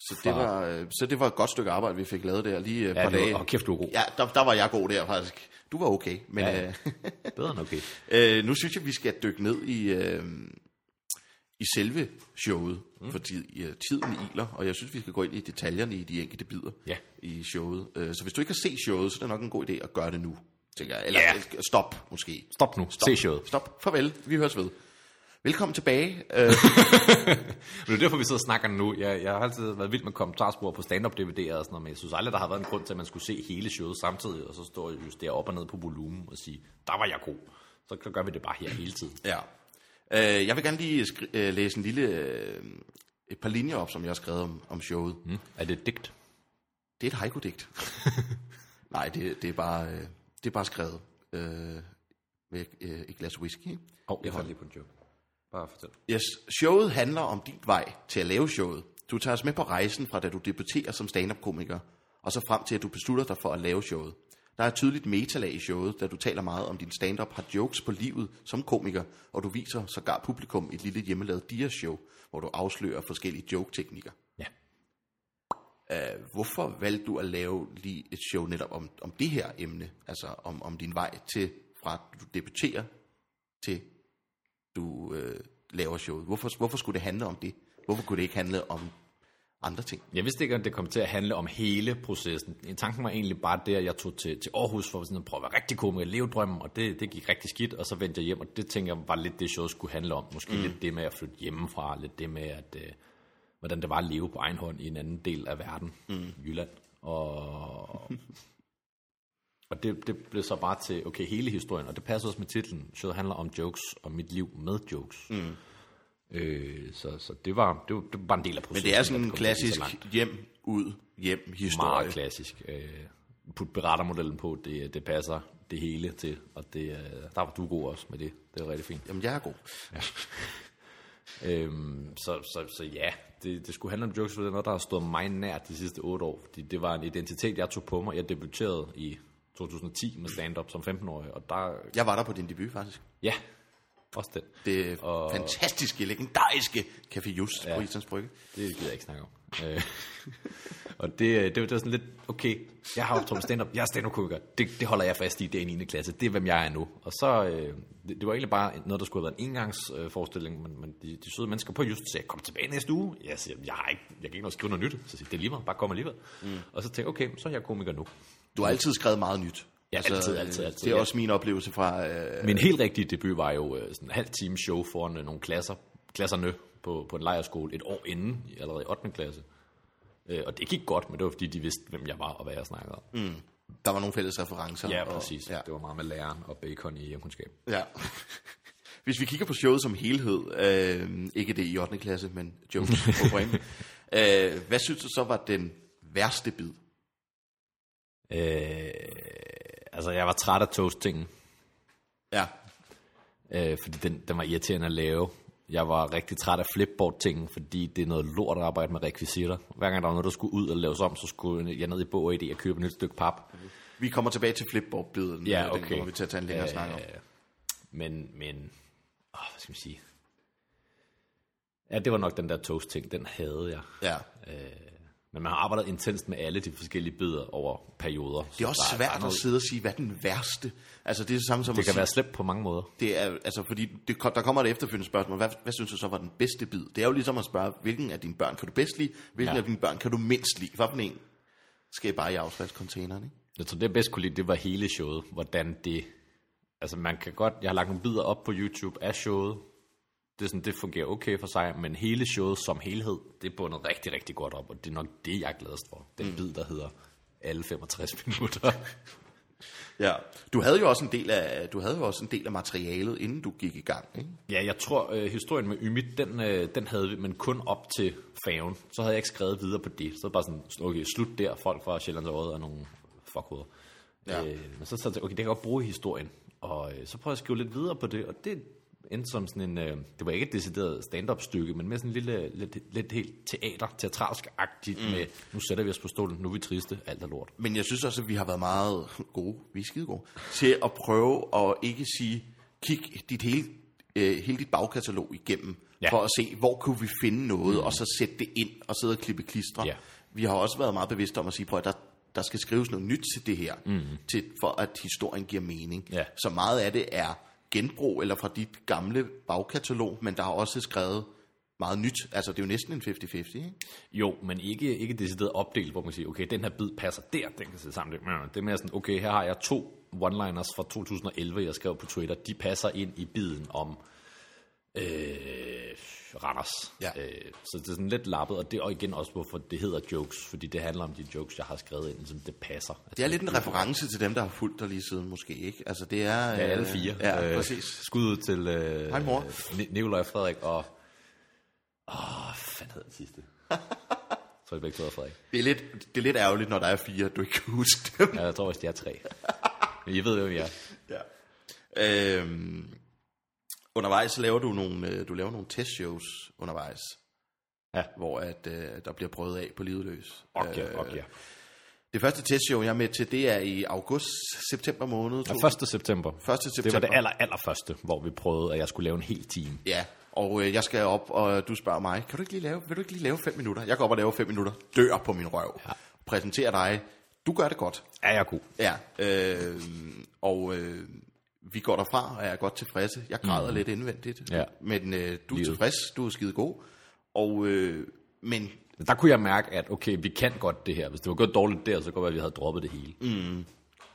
Så det, var, øh, så det var et godt stykke arbejde, vi fik lavet der lige et Ja, par var, dage. og kæft, du er god. Ja, der, der var jeg god der faktisk. Du var okay, men Ja, ja, ja. *laughs* Bedre end okay. øh, nu synes jeg, vi skal dykke ned i, øh, i selve showet, mm. fordi øh, tiden iler, og jeg synes, vi skal gå ind i detaljerne i de enkelte bidder Ja. i showet. Øh, så hvis du ikke har set showet, så er det nok en god idé at gøre det nu, tænker jeg. Eller Ja. yeah. stop, måske. Stop nu, Stop. se showet. Stop, farvel, vi høres ved. Velkommen tilbage. *laughs* Øh, Men det er derfor, vi sidder og snakker nu. Jeg, jeg har altid været vild med kommentarspor på stand-up DVD'er og sådan noget, men jeg synes aldrig, der har været en grund til, at man skulle se hele showet samtidig, og så stå og justere op og ned på volumen og sige, der var jeg god. Så så gør vi det bare her hele tiden. ja. øh, jeg vil gerne lige skri- øh, læse en lille, øh, et par linjer op, som jeg har skrevet om, om showet. Mm. Er det et digt? Det er et haiku-digt. *laughs* Nej, det, det, er bare, øh, det er bare skrevet øh, med et glas whisky. Oh, jeg holder lige på en joke. Bare fortæl. Yes, showet handler om din vej til at lave showet. Du tager os med på rejsen fra da du debuterer som stand-up-komiker, og så frem til at du beslutter dig for at lave showet. Der er et tydeligt metalag i showet, da du taler meget om din stand-up, har jokes på livet som komiker, og du viser sågar publikum et lille hjemmelavet dia-show, hvor du afslører forskellige joke-teknikker. Ja. Uh, hvorfor valgte du at lave lige et show netop om, om det her emne? Altså om, om din vej til, fra du debuterer til du øh, laver showet. Hvorfor, hvorfor skulle det handle om det? Hvorfor kunne det ikke handle om andre ting? Jeg vidste ikke, at det kom til at handle om hele processen. Tanken var egentlig bare det, at jeg tog til, til Aarhus for sådan at prøve at være rigtig komiker, leve drømmen, og det, det gik rigtig skidt, og så vendte jeg hjem, og det tænker jeg var lidt det, showet skulle handle om. Måske mm. lidt det med at flytte hjemmefra, lidt det med, at, øh, hvordan det var at leve på egen hånd i en anden del af verden, mm. Jylland. Og *laughs* Og det, det blev så bare til, okay, hele historien, og det passer også med titlen. Showet handler om jokes, og mit liv med jokes. Mm. Øh, så, så det var, det var, det var bare en del af Men processen. det er sådan en klassisk så hjem, ud, hjem historie. Meget klassisk. Øh, put berettermodellen på, det, det passer det hele til, og det, øh, der var du god også med det. Det er rigtig fint. Jamen, jeg er god. *laughs* Øhm, så, så, så ja, det, det skulle handle om jokes, for det er noget, der har stået mig nær de sidste otte år. Fordi det var en identitet, jeg tog på mig. Jeg debuterede i 2010 med stand-up som 15-årig, og der, Jeg var der på din debut, faktisk. ja, også den. Det Og- fantastiske, legendariske Café Just ja. på Islands Brygge. Det gider jeg ikke snakke om. Øh, *laughs* og det, det, det var sådan lidt, okay, jeg har optrådt stand-up, jeg er stand det, det holder jeg fast i, det er i 9. klasse, det er, hvem jeg er nu. Og så, øh, det, det var egentlig bare noget, der skulle have været en engangsforestilling, øh, forestilling, men, men de, de søde mennesker på Just sagde, kom tilbage næste uge. Jeg siger, jeg, har ikke, jeg kan ikke nå at skrive noget nyt. Så siger, jeg, det er lige meget, bare kom alligevel. Mm. Og så tænkte jeg, okay, så er jeg komiker nu. Du har altid skrevet meget nyt. Ja, altid, altid, altid, Det er ja. også min oplevelse fra... Øh, Min helt rigtige debut var jo øh, sådan en halv time show foran øh, nogle klasser, klasserne på, på en lejerskole et år inden, allerede i 8. klasse. Øh, og det gik godt, men det var fordi, de vidste, hvem jeg var og hvad jeg snakkede om. Mm. der var nogle fælles referencer. Ja, og- præcis. Ja. Ja. Det var meget med læreren og bacon i hjemkundskab. ja. *laughs* Hvis vi kigger på showet som helhed, øh, ikke det i 8. klasse, men jokes på Bremen, *laughs* øh, hvad synes du så var den værste bid? Øh, altså, jeg var træt af toast-tingen, Ja, øh, fordi den, den var irriterende at lave. Jeg var rigtig træt af flipboard-tingen, fordi det er noget lort at arbejde med rekvisitter. Hver gang der var noget, der skulle ud og laves om, så skulle jeg ned i Bog og idé og købe et nyt stykke pap. vi kommer tilbage til flipboard-biden. Ja, Den okay. kommer vi til at tage en længere øh, snak om. Men, men, åh, hvad skal man sige? Ja, det var nok den der toast-ting, den havde jeg. Ja. Men man har arbejdet intenst med alle de forskellige bidder over perioder. Det er også så der svært der at sidde og sige, hvad er den værste? Altså, det er det samme som Det kan sige, være slemt på mange måder. det er, altså, fordi det, der kommer et efterfølgende spørgsmål. Hvad, hvad synes du så var den bedste bid? Det er jo ligesom at spørge, hvilken af dine børn kan du bedst lide? Hvilken Ja. af dine børn kan du mindst lide? Hvad for en skal I bare i affaldscontaineren, ikke? Jeg tror, det jeg bedst kunne lide, det var hele showet. Hvordan det... Altså, man kan godt... Jeg har lagt nogle bidder op på YouTube af showet. Det, er sådan, det fungerer okay for sig, men hele showet som helhed, det er bundet rigtig, rigtig godt op, og det er nok det, jeg er gladest for. Den mm. bid, der hedder alle 65 *laughs* minutter. Ja. Du havde jo også en del af, du havde jo også en del af materialet, inden du gik i gang, ikke? Ja, jeg tror, øh, historien med Ymit, den, øh, den havde vi, men kun op til faven. Så havde jeg ikke skrevet videre på det. Så var det bare sådan, okay, slut der, folk fra Sjællands Øde og nogle fuckhoveder. Ja. Ja. Øh, men så sagde jeg, okay, det kan jeg godt bruge i historien. Og øh, så prøvede jeg at skrive lidt videre på det, og det endte som sådan en, øh, det var ikke et decideret stand-up stykke, men med sådan en lille, lidt, lidt helt teater, teatralsk-agtigt mm. med, nu sætter vi os på stolen, nu er vi triste, alt er lort. Men jeg synes også, at vi har været meget gode, vi er skide gode, til at prøve at ikke sige, kig dit hele, øh, hele dit bagkatalog igennem. Ja. for at se, hvor kunne vi finde noget, mm. og så sætte det ind, og sidde og klippe klistre. Ja. Vi har også været meget bevidste om at sige, prøv at der, der skal skrives noget nyt til det her, mm. til, for at historien giver mening. Ja. Så meget af det er genbrug, eller fra dit gamle bagkatalog, men der er også skrevet meget nyt. Altså, det er jo næsten en 50-50, ikke? Jo, men ikke, ikke decideret opdelt, hvor man siger, okay, den her bid passer der, den kan sidde sammen. Det er mere sådan, okay, her har jeg to one-liners fra 2011, jeg skrev på Twitter, de passer ind i biden om øh, Randers. Ja. Øh, så det er sådan lidt lappet, og det er igen også, hvorfor det hedder jokes, fordi det handler om de jokes, jeg har skrevet ind, som det passer. Det er lidt en reference til dem, der har fulgt dig lige siden, måske, ikke? Altså, det er... Ja, alle fire. Ja, Øh, præcis. Skud ud til øh, Hej, mor. Ni- Nikolaj og Frederik og... Åh, fanden hedder den sidste? *laughs* Jeg tror, det hedder Frederik. Det er, lidt, det er lidt ærgerligt, når der er fire, du ikke kan huske dem. Ja, jeg tror også, de er tre. Men I ved, hvem jeg er. *laughs* Ja. Øhm, undervejs så laver du nogle, øh, du laver nogle testshows undervejs, Ja. hvor at, øh, der bliver prøvet af på livet løs. Okay, okay. Det første testshow, jeg er med til, det er i august-september måned. Ja, 1. september. 1. september. Det var det aller, aller første, hvor vi prøvede, at jeg skulle lave en hel time. Ja, og øh, jeg skal op, og du spørger mig, kan du ikke lige lave, vil du ikke lige lave fem minutter? Jeg går op og laver fem minutter, dør på min røv. Ja. Præsenterer dig, du gør det godt. Er jeg god? Ja, øh, og øh, vi går derfra, og jeg er godt tilfredse. Jeg græder mm. lidt indvendigt, Ja. men øh, du er Livet. tilfreds, du er skide god. Og, øh, men Der kunne jeg mærke, at okay, vi kan godt det her. Hvis det var gået dårligt der, så kunne det være, at vi havde droppet det hele.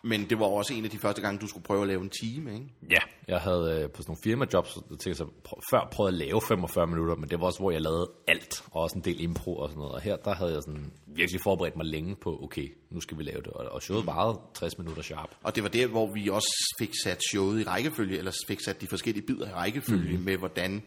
Men det var også en af de første gange, du skulle prøve at lave en time, ikke? Ja, jeg havde øh, på sådan nogle firmajobs, så tænkte jeg prøv, før prøvet at lave 45 minutter, men det var også, hvor jeg lavede alt, og også en del impro og sådan noget. Og her, der havde jeg sådan virkelig forberedt mig længe på, okay, nu skal vi lave det. Og, og showet varede 60 minutter sharp. Og det var der, hvor vi også fik sat showet i rækkefølge, eller fik sat de forskellige bidder i rækkefølge mm. med, hvordan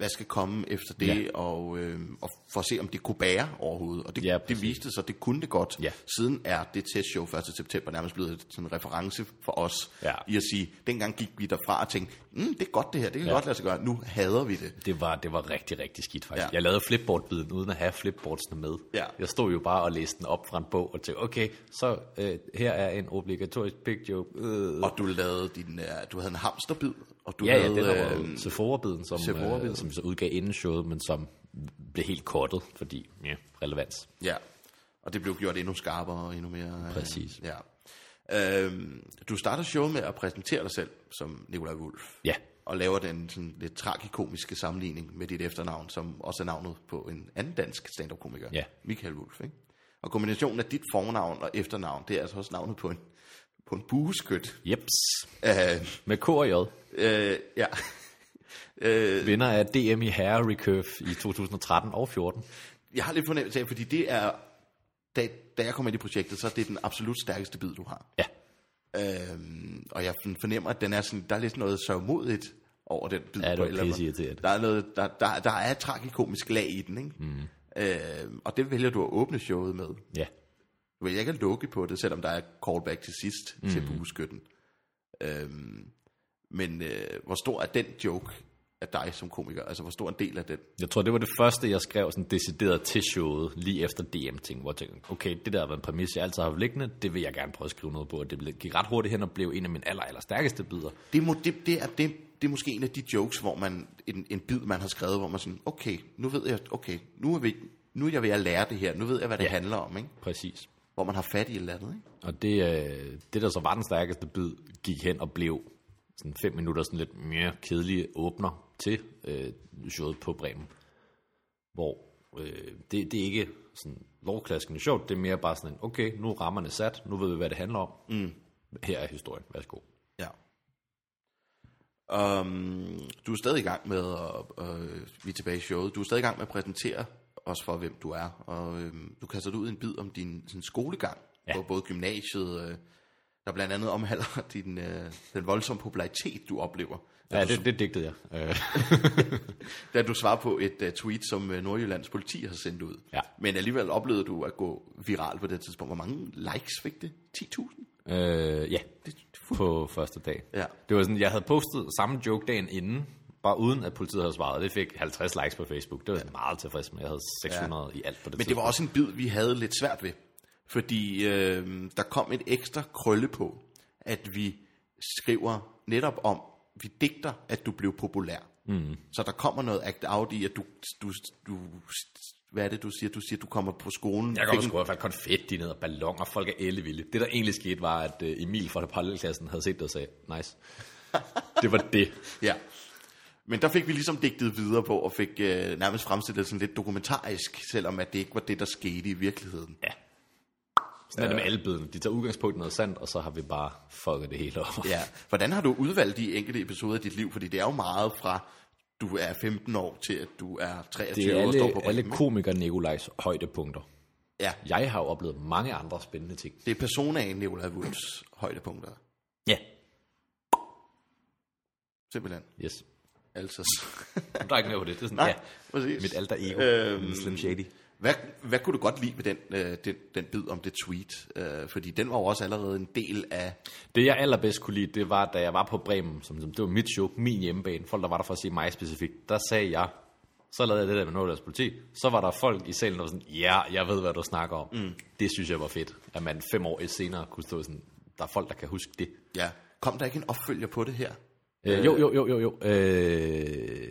hvad skal komme efter det, Ja. og, øh, og for at se, om det kunne bære overhovedet. Og det, Ja, præcis. det viste sig, det kunne det godt. Ja. Siden er det testshow 1. september nærmest blevet sådan en reference for os, Ja. i at sige, dengang gik vi derfra og tænkte, mm, det er godt det her, det kan Ja. ja. godt lade sig gøre, nu hader vi det. Det var, det var rigtig, rigtig skidt faktisk. Ja. Ja. Jeg lavede flipboard-biden uden at have flipboardsene med. Ja. Jeg stod jo bare og læste den op fra en bog og tænkte, okay, så øh, her er en obligatorisk big joke. Øh. Og du lavede din, øh, du havde en hamsterbid, og du Ja, ja, havde, det der var øh, Sephora-biden, som, Sephora-biden. øh, som vi så udgav inden showet, men som blev helt kortet, fordi ja, relevans. Ja, og det blev gjort endnu skarpere og endnu mere... øh, Præcis. Ja. Øhm, du starter showet med at præsentere dig selv som Nikolaj Wulf. Ja, Og laver den sådan lidt tragikomiske sammenligning med dit efternavn, som også er navnet på en anden dansk stand-up-komiker, Ja. Michael Wulf. Ikke? Og kombinationen af dit fornavn og efternavn, det er altså også navnet på en, på en bueskyt. jeps. Øh, Med K og J. øh, ja. *laughs* øh, Vinder af DM i Herre Recurve i 2013 og 14. jeg har lidt fornemmelse af, fordi det er, da, da jeg kom ind i projektet, så er det den absolut stærkeste bid, du har. Ja, Øhm, og jeg fornemmer, at den er sådan, der er lidt noget sørgmodigt over den bid. Ja, det var pisseirriterende. Der er, noget, der, der, der er et tragikomisk lag i den, ikke? Mm. Øhm, og det vælger du at åbne showet med. ja. Du vælger ikke at lukke på det, selvom der er callback til sidst mm. til bueskytten. Øhm, men øh, hvor stor er den joke af dig som komiker? Altså, hvor stor en del af den? Jeg tror, det var det første, jeg skrev sådan decideret til showet, lige efter DM-ting, hvor jeg tænkte, okay, det der været en præmis, jeg altid har haft liggende, det vil jeg gerne prøve at skrive noget på, og det blev- gik ret hurtigt hen og blev en af mine aller, aller stærkeste bidder. Det, må, det, det, er, det, det er måske en af de jokes, hvor man, en, en bid, man har skrevet, hvor man sådan, okay, nu ved jeg, okay, nu er, vi, nu er jeg ved at lære det her, nu ved jeg, hvad det Ja. ja. handler om, ikke? Præcis. Hvor man har fat i et eller andet, ikke? Og det, øh, det, der så var den stærkeste bid, gik hen og blev sådan fem minutter sådan lidt mere kedelige åbner til øh, showet på Bremen. Hvor øh, det, det er ikke sådan lovklaskende sjovt, det er mere bare sådan okay, nu er rammerne sat, nu ved vi, hvad det handler om. Mm. Her er historien, værsgo. Ja. Um, du er stadig i gang med, at, øh, vi er tilbage i showet, du er stadig i gang med at præsentere os for, hvem du er, og øhm, du kaster ud en bid om din sådan, skolegang, Ja. på både gymnasiet, øh, der blandt andet omhandler *laughs* din, øh, den voldsomme popularitet, du oplever. Ja, du, det, det digtede jeg. *laughs* Øh, da du svarer på et uh, tweet, som uh, Nordjyllands politi har sendt ud. Ja. Men alligevel oplevede du at gå viral på det tidspunkt. Hvor mange likes fik det? 10.000? øh, ja, Det, på første dag. Ja. Det var sådan, jeg havde postet samme joke dagen inden, bare uden at politiet havde svaret. Det fik 50 likes på Facebook. Det var jeg meget tilfreds med. Jeg havde 600 ja. i alt på det Men det var også en bid, vi havde lidt svært ved. Fordi øh, der kom et ekstra krølle på, at vi skriver netop om, vi digter, at du blev populær. Mm. Så der kommer noget act out i, at du, du, du, hvad er det, du siger? Du siger, du kommer på skolen. Jeg kan fik også en- sgu have fået konfetti ned og ballonger. Folk er ellevilde. Det, der egentlig skete, var, at øh, Emil fra parallelklassen havde set det og sagde, nice. *laughs* Det var det. Ja. Men der fik vi ligesom digtet videre på, og fik øh, nærmest fremstillet det sådan lidt dokumentarisk, selvom at det ikke var det, der skete i virkeligheden. Ja. Sådan er det med alle bidene. De tager udgangspunkt i noget sandt, og så har vi bare fucket det hele op. Ja. *laughs* Hvordan har du udvalgt de enkelte episoder af dit liv? Fordi det er jo meget fra, du er 15 år til, at du er 23 Det er og står på alle, alle komiker Nikolajs højdepunkter. Ja, Jeg har jo oplevet mange andre spændende ting. det er personaen Nikolaj Wulfs højdepunkter. Ja. Simpelthen. Yes. Altså. *laughs* Der er ikke mere på det. Det er sådan, Nej, ja, præcis. mit alter ego. Øhm, Slim Shady. Hvad, hvad kunne du godt lide ved den, øh, den, den bid om det tweet? Øh, fordi den var jo også allerede en del af... Det jeg allerbedst kunne lide, det var, da jeg var på Bremen, som, som det var mit show, min hjemmebane, folk der var der for at se mig specifikt, der sagde jeg, så lavede jeg det der med Nordjyllands politi, så var der folk i salen, der var sådan, ja, jeg ved, hvad du snakker om. Mm. Det synes jeg var fedt, at man fem år senere kunne stå sådan, der er folk, der kan huske det. Ja. Kom der ikke en opfølger på det her? Øh, jo, jo, jo, jo, jo. Øh,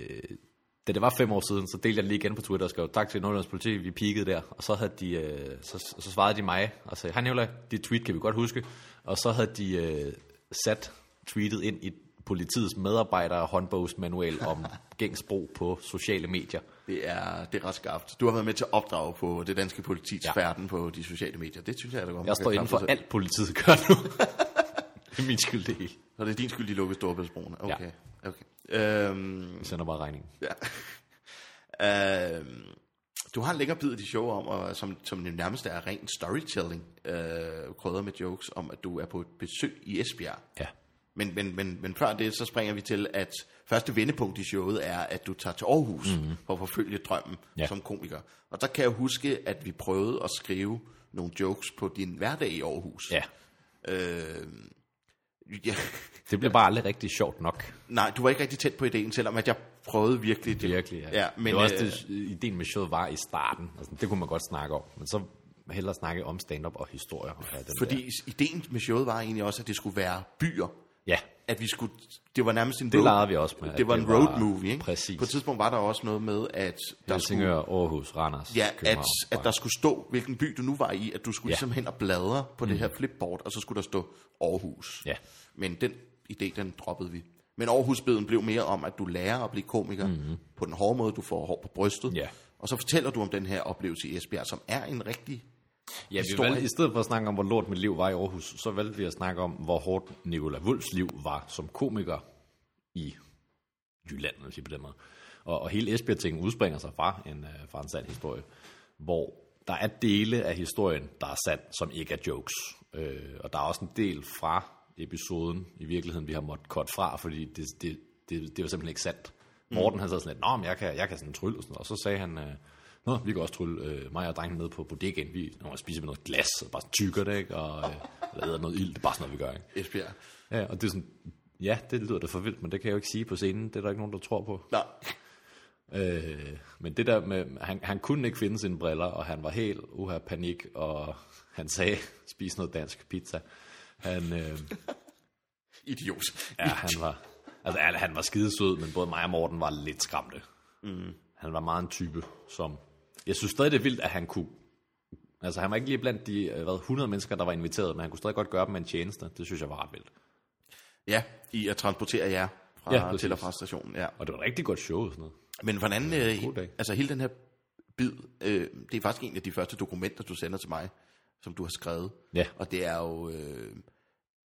da det var fem år siden, så delte jeg det lige igen på Twitter og skrev, tak til Nordjyllands politi, vi peakede der. Og så, havde de, øh, så, så svarede de mig og sagde, hej Nicolaj, dit tweet kan vi godt huske. Og så havde de øh, sat tweetet ind i politiets medarbejdere håndbogsmanual om *laughs* gængsbrug på sociale medier. Det er, det er ret skarpt. Du har været med til at opdrage på det danske politis Ja. færden på de sociale medier. Det synes jeg, er da godt. Jeg står inden for sig alt politiet gør nu. *laughs* Det er min skyld, det hele. Så det er din skyld, de lukkede Storebæltsbroen. Okay. Ja. okay. Øhm, Jeg sender bare regningen. ja. *laughs* øhm, du har en længere bid i dit show om, og, som, som nærmest er ren storytelling, øh, krydder med jokes, om at du er på et besøg i Esbjerg. Ja. Men, men, men, men før det, så springer vi til, at første vendepunkt i showet er, at du tager til Aarhus mm-hmm. for at forfølge drømmen. Ja. som komiker. Og der kan jeg huske, at vi prøvede at skrive nogle jokes på din hverdag i Aarhus. Ja. Øh, ja. Det bliver bare aldrig rigtig sjovt nok. Nej, du var ikke rigtig tæt på ideen, selvom at jeg prøvede virkelig. Det, Virkelig, ja. ja men, det var også øh, det, ideen med showet var i starten. Altså, det kunne man godt snakke om. Men så hellere snakke om stand-up og historier. Og den Fordi Der. ideen med showet var egentlig også, at det skulle være byer. Ja, At vi skulle, det var nærmest en det road, vi også med. det var at en road movie, ikke? Præcis. På et tidspunkt var der også noget med, at der skulle, Helsingør, Aarhus, Randers, ja, at, at der skulle stå, hvilken by du nu var i, at du skulle Ja. ligesom hen og bladre på mm. det her flipboard, og så skulle der stå Aarhus. Ja. Men den idé, den droppede vi. Men Aarhusbeden blev mere om, at du lærer at blive komiker mm-hmm. på den hårde måde, du får hår på brystet. Ja. Og så fortæller du om den her oplevelse i Esbjerg, som er en rigtig... Ja, vi valgte, i stedet for at snakke om, hvor lort mit liv var i Aarhus, så valgte vi at snakke om, hvor hårdt Nicolai Wulfs liv var som komiker i Jylland, vil sige på den måde. Og, og hele Esbjerg-ting udspringer sig fra en, øh, fra en sand historie, hvor der er dele af historien, der er sand, som ikke er jokes. Øh, og der er også en del fra episoden, i virkeligheden, vi har måttet cut fra, fordi det, det, det, det var simpelthen ikke sandt. Morten han sad sådan lidt, Nå, men jeg kan, jeg kan sådan trylle og sådan noget. Og så sagde han, øh, Nå, vi kan også trylle øh, mig og drengen ned på bodegaen. Vi når spiser med noget glas, og bare tykker det, ikke? Og, øh, æder noget ild. Det er bare sådan noget, vi gør, ikke? Esbjerg. Ja, og det er sådan, ja, det lyder da for vildt, men det kan jeg jo ikke sige på scenen. Det er der ikke nogen, der tror på. Nej. Øh, men det der med, han, han kunne ikke finde sine briller, og han var helt uha panik, og han sagde, spis noget dansk pizza. Han, øh, *laughs* Idiot. ja, han var, altså han- han var skidesød, men både mig og Morten var lidt skræmte. Mm. Han var meget en type, som, jeg synes stadig, det er vildt, at han kunne, altså han var ikke lige blandt de øh, hvad, 100 mennesker, der var inviteret, men han kunne stadig godt gøre dem en tjeneste. Det synes jeg var ret vildt. Ja, i at transportere jer fra, Ja, præcis. til og fra stationen. Ja. Og det var et rigtig godt show. Sådan noget. Men hvordan, øh, altså hele den her bid, øh, det er faktisk en af de første dokumenter, du sender til mig, som du har skrevet. Ja. Og det er jo, øh,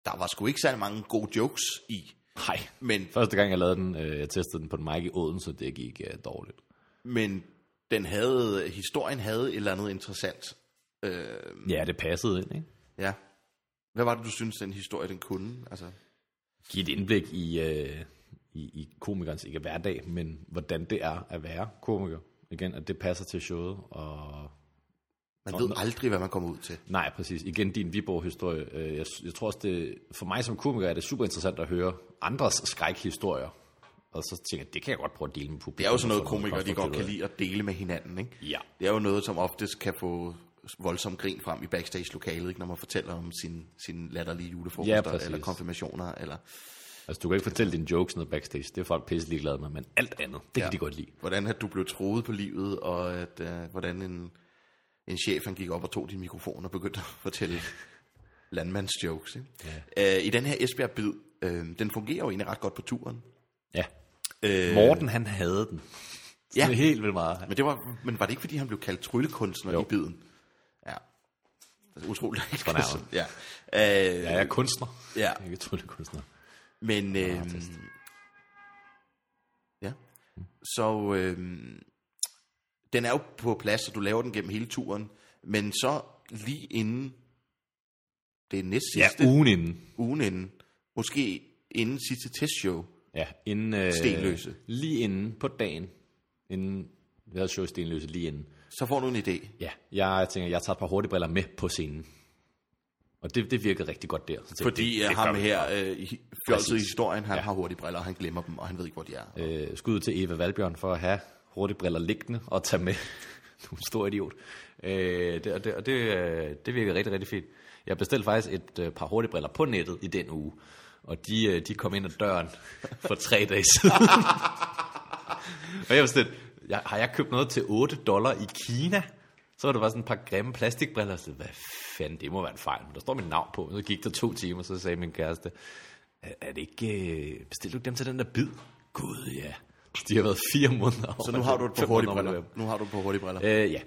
der var sgu ikke særlig mange gode jokes i, Nej. men, Første gang, jeg lavede den, øh, jeg testede den på en mic i Odense, det gik øh, dårligt. men den havde, historien havde et eller andet interessant. Øh, Ja, det passede ind, ikke? ja. Hvad var det, du synes, den historie, den kunne? Altså, Giv et indblik i, øh, i, i komikernes, ikke hverdag, men hvordan det er at være komiker. Igen, at det passer til showet, og man ved aldrig, hvad man kommer ud til. Nej, præcis. Igen, din Viborg-historie. Øh, Jeg, jeg tror også, det, for mig som komiker er det super interessant at høre andres skrækhistorier. Og så tænker jeg, det kan jeg godt prøve at dele med publikum. Det er jo sådan noget, komikere de godt kan lide at dele med hinanden. Ikke? Ja. Det er jo noget, som oftest kan få voldsom grin frem i backstage-lokalet, ikke? når man fortæller om sin, sin latterlige Ja, julefrokoster, præcis. eller konfirmationer, eller Altså, du kan ikke fortælle dine jokes ned backstage. Det er folk pisse ligeglade med, men alt andet, det ja. Ja. kan de godt lide. hvordan at du blev troet på livet, og at, uh, hvordan en, en chef han gik op og tog din mikrofon og begyndte at *laughs* fortælle landmandsjokes. Ikke? Ja. Uh, I den her Esbjerg-bid, uh, den fungerer jo egentlig ret godt på turen. Ja. Uh, Morten, han havde den. Ja. Ja. Helt vildt meget. Men, det var, men var det ikke, fordi han blev kaldt tryllekunstner Jo. i biden? Ja. Det er utroligt. Fornærmet. *laughs* ja. Uh, Ja, jeg er kunstner. Ja. Jeg er ikke tryllekunstner. Men, øh, ja. Så øh, den er jo på plads, og du laver den gennem hele turen. Men så lige inden, det er næst Ja, sidste ugen inden. ugen inden, måske inden sidste testshow, Ja, inden... Øh, Stenløse. Lige inden på dagen. Inden vi havde show i Stenløse lige inden. så får du en idé. Ja, jeg tænker, jeg tager et par hurtige briller med på scenen. Og det, det virkede rigtig godt der. Så tænkte, Fordi det, det, det ham her, øh, i- fjolset i historien, han ja. har hurtige briller, og han glemmer dem, og han ved ikke, hvor de er. Øh, skud til Eva Valbjørn for at have hurtige briller liggende og tage med. *laughs* du er en stor idiot. Øh, det, og det, og det, øh, det virker rigtig, rigtig fint. Jeg bestilte faktisk et øh, par hurtige briller på nettet i den uge. Og de, øh, de kom ind ad døren *laughs* for tre dage siden. *laughs* og jeg bestilte, jeg, har jeg købt noget til 8 dollar i Kina? Så var det bare sådan et par grimme plastikbriller. Så hvad fanden, det må være en fejl. Men der står mit navn på. Så gik der to timer, så sagde min kæreste, er, er det ikke, bestilte du dem til den der bid? Gud, ja. De har været fire måneder. Så nu har du et par hurtige briller. Nu har du et par hurtige briller. Øh, ja,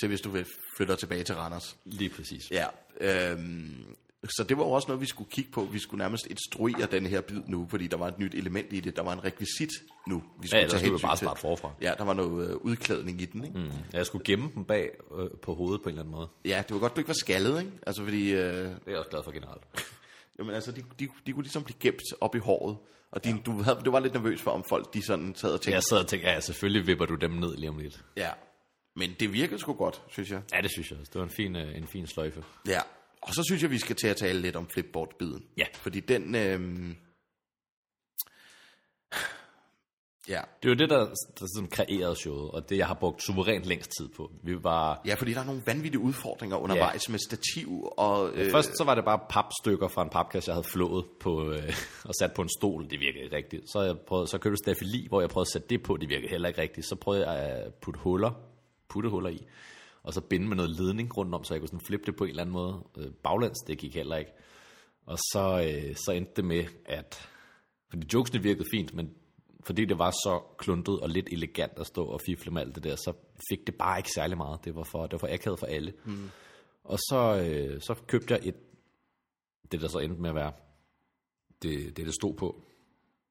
Til hvis du vil flytte tilbage til Randers. lige præcis. Ja, øhm, Så det var jo også noget, vi skulle kigge på. Vi skulle nærmest instruere den her bid nu, fordi der var et nyt element i det. Der var en rekvisit nu, vi skulle Ja, ellers skulle bare starte forfra. Ja, der var noget øh, udklædning i den, ikke? Mm. Mm. Jeg skulle gemme dem bag øh, på hovedet på en eller anden måde. Ja, det var godt, du ikke var skaldet, ikke? Altså, fordi... Øh, Det er jeg også glad for generelt. *laughs* jamen, altså, de, de, de kunne ligesom blive gemt op i håret. Og din, du, havde, du var lidt nervøs for, om folk de sådan sad og tænkte... Jeg sidder og tænker, ja, selvfølgelig vipper du dem ned lige om lidt. Ja. Men det virkede sgu godt, synes jeg. Ja, det synes jeg også. Det var en fin, øh, en fin sløjfe. Ja. Og så synes jeg, vi skal til at tale lidt om flipboard-biden. Ja. Fordi den... Øh, ja. Det er jo det, der, der sådan kreerede showet, og det, jeg har brugt suverænt længst tid på. Vi var... ja, fordi der er nogle vanvittige udfordringer undervejs med stativ og... Øh, Først så var det bare papstykker fra en papkasse, jeg havde flået på, øh, og sat på en stol. Det virkede ikke rigtigt. Så, jeg prøvede, så købte jeg stafeli, hvor jeg prøvede at sætte det på. Det virkede heller ikke rigtigt. Så prøvede jeg at putte huller, putte huller i, og så binde med noget ledning rundt om, så jeg kunne sådan flippe det på en eller anden måde. Øh, baglæns, det gik heller ikke. Og så, øh, så endte det med, at... Fordi jokesene virkede fint, men fordi det var så kluntet og lidt elegant at stå og fifle med alt det der, så fik det bare ikke særlig meget. Det var for, det var for akavet for alle. Mm. Og så, øh, så købte jeg et, det der så endte med at være, det, det, det stod på,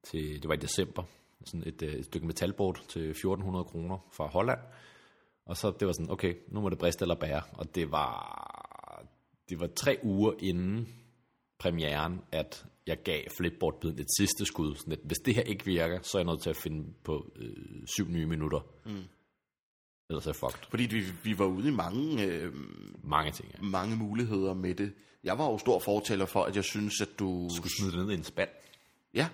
til, det var i december, sådan et, øh, et stykke metalbord til 1400 kroner fra Holland. Og så det var sådan, okay, nu må det briste eller bære. Og det var, det var tre uger inden premieren, at jeg gav flipboardbiden et sidste skud. Sådan at, hvis det her ikke virker, så er jeg nødt til at finde på øh, syv nye minutter. Mm. Ellers er jeg fucked. Fordi vi, vi var ude i mange, øh, Mange ting, ja. mange muligheder med det. Jeg var jo stor fortaler for, at jeg synes, at du... Skulle smide det ned i en spand. Ja.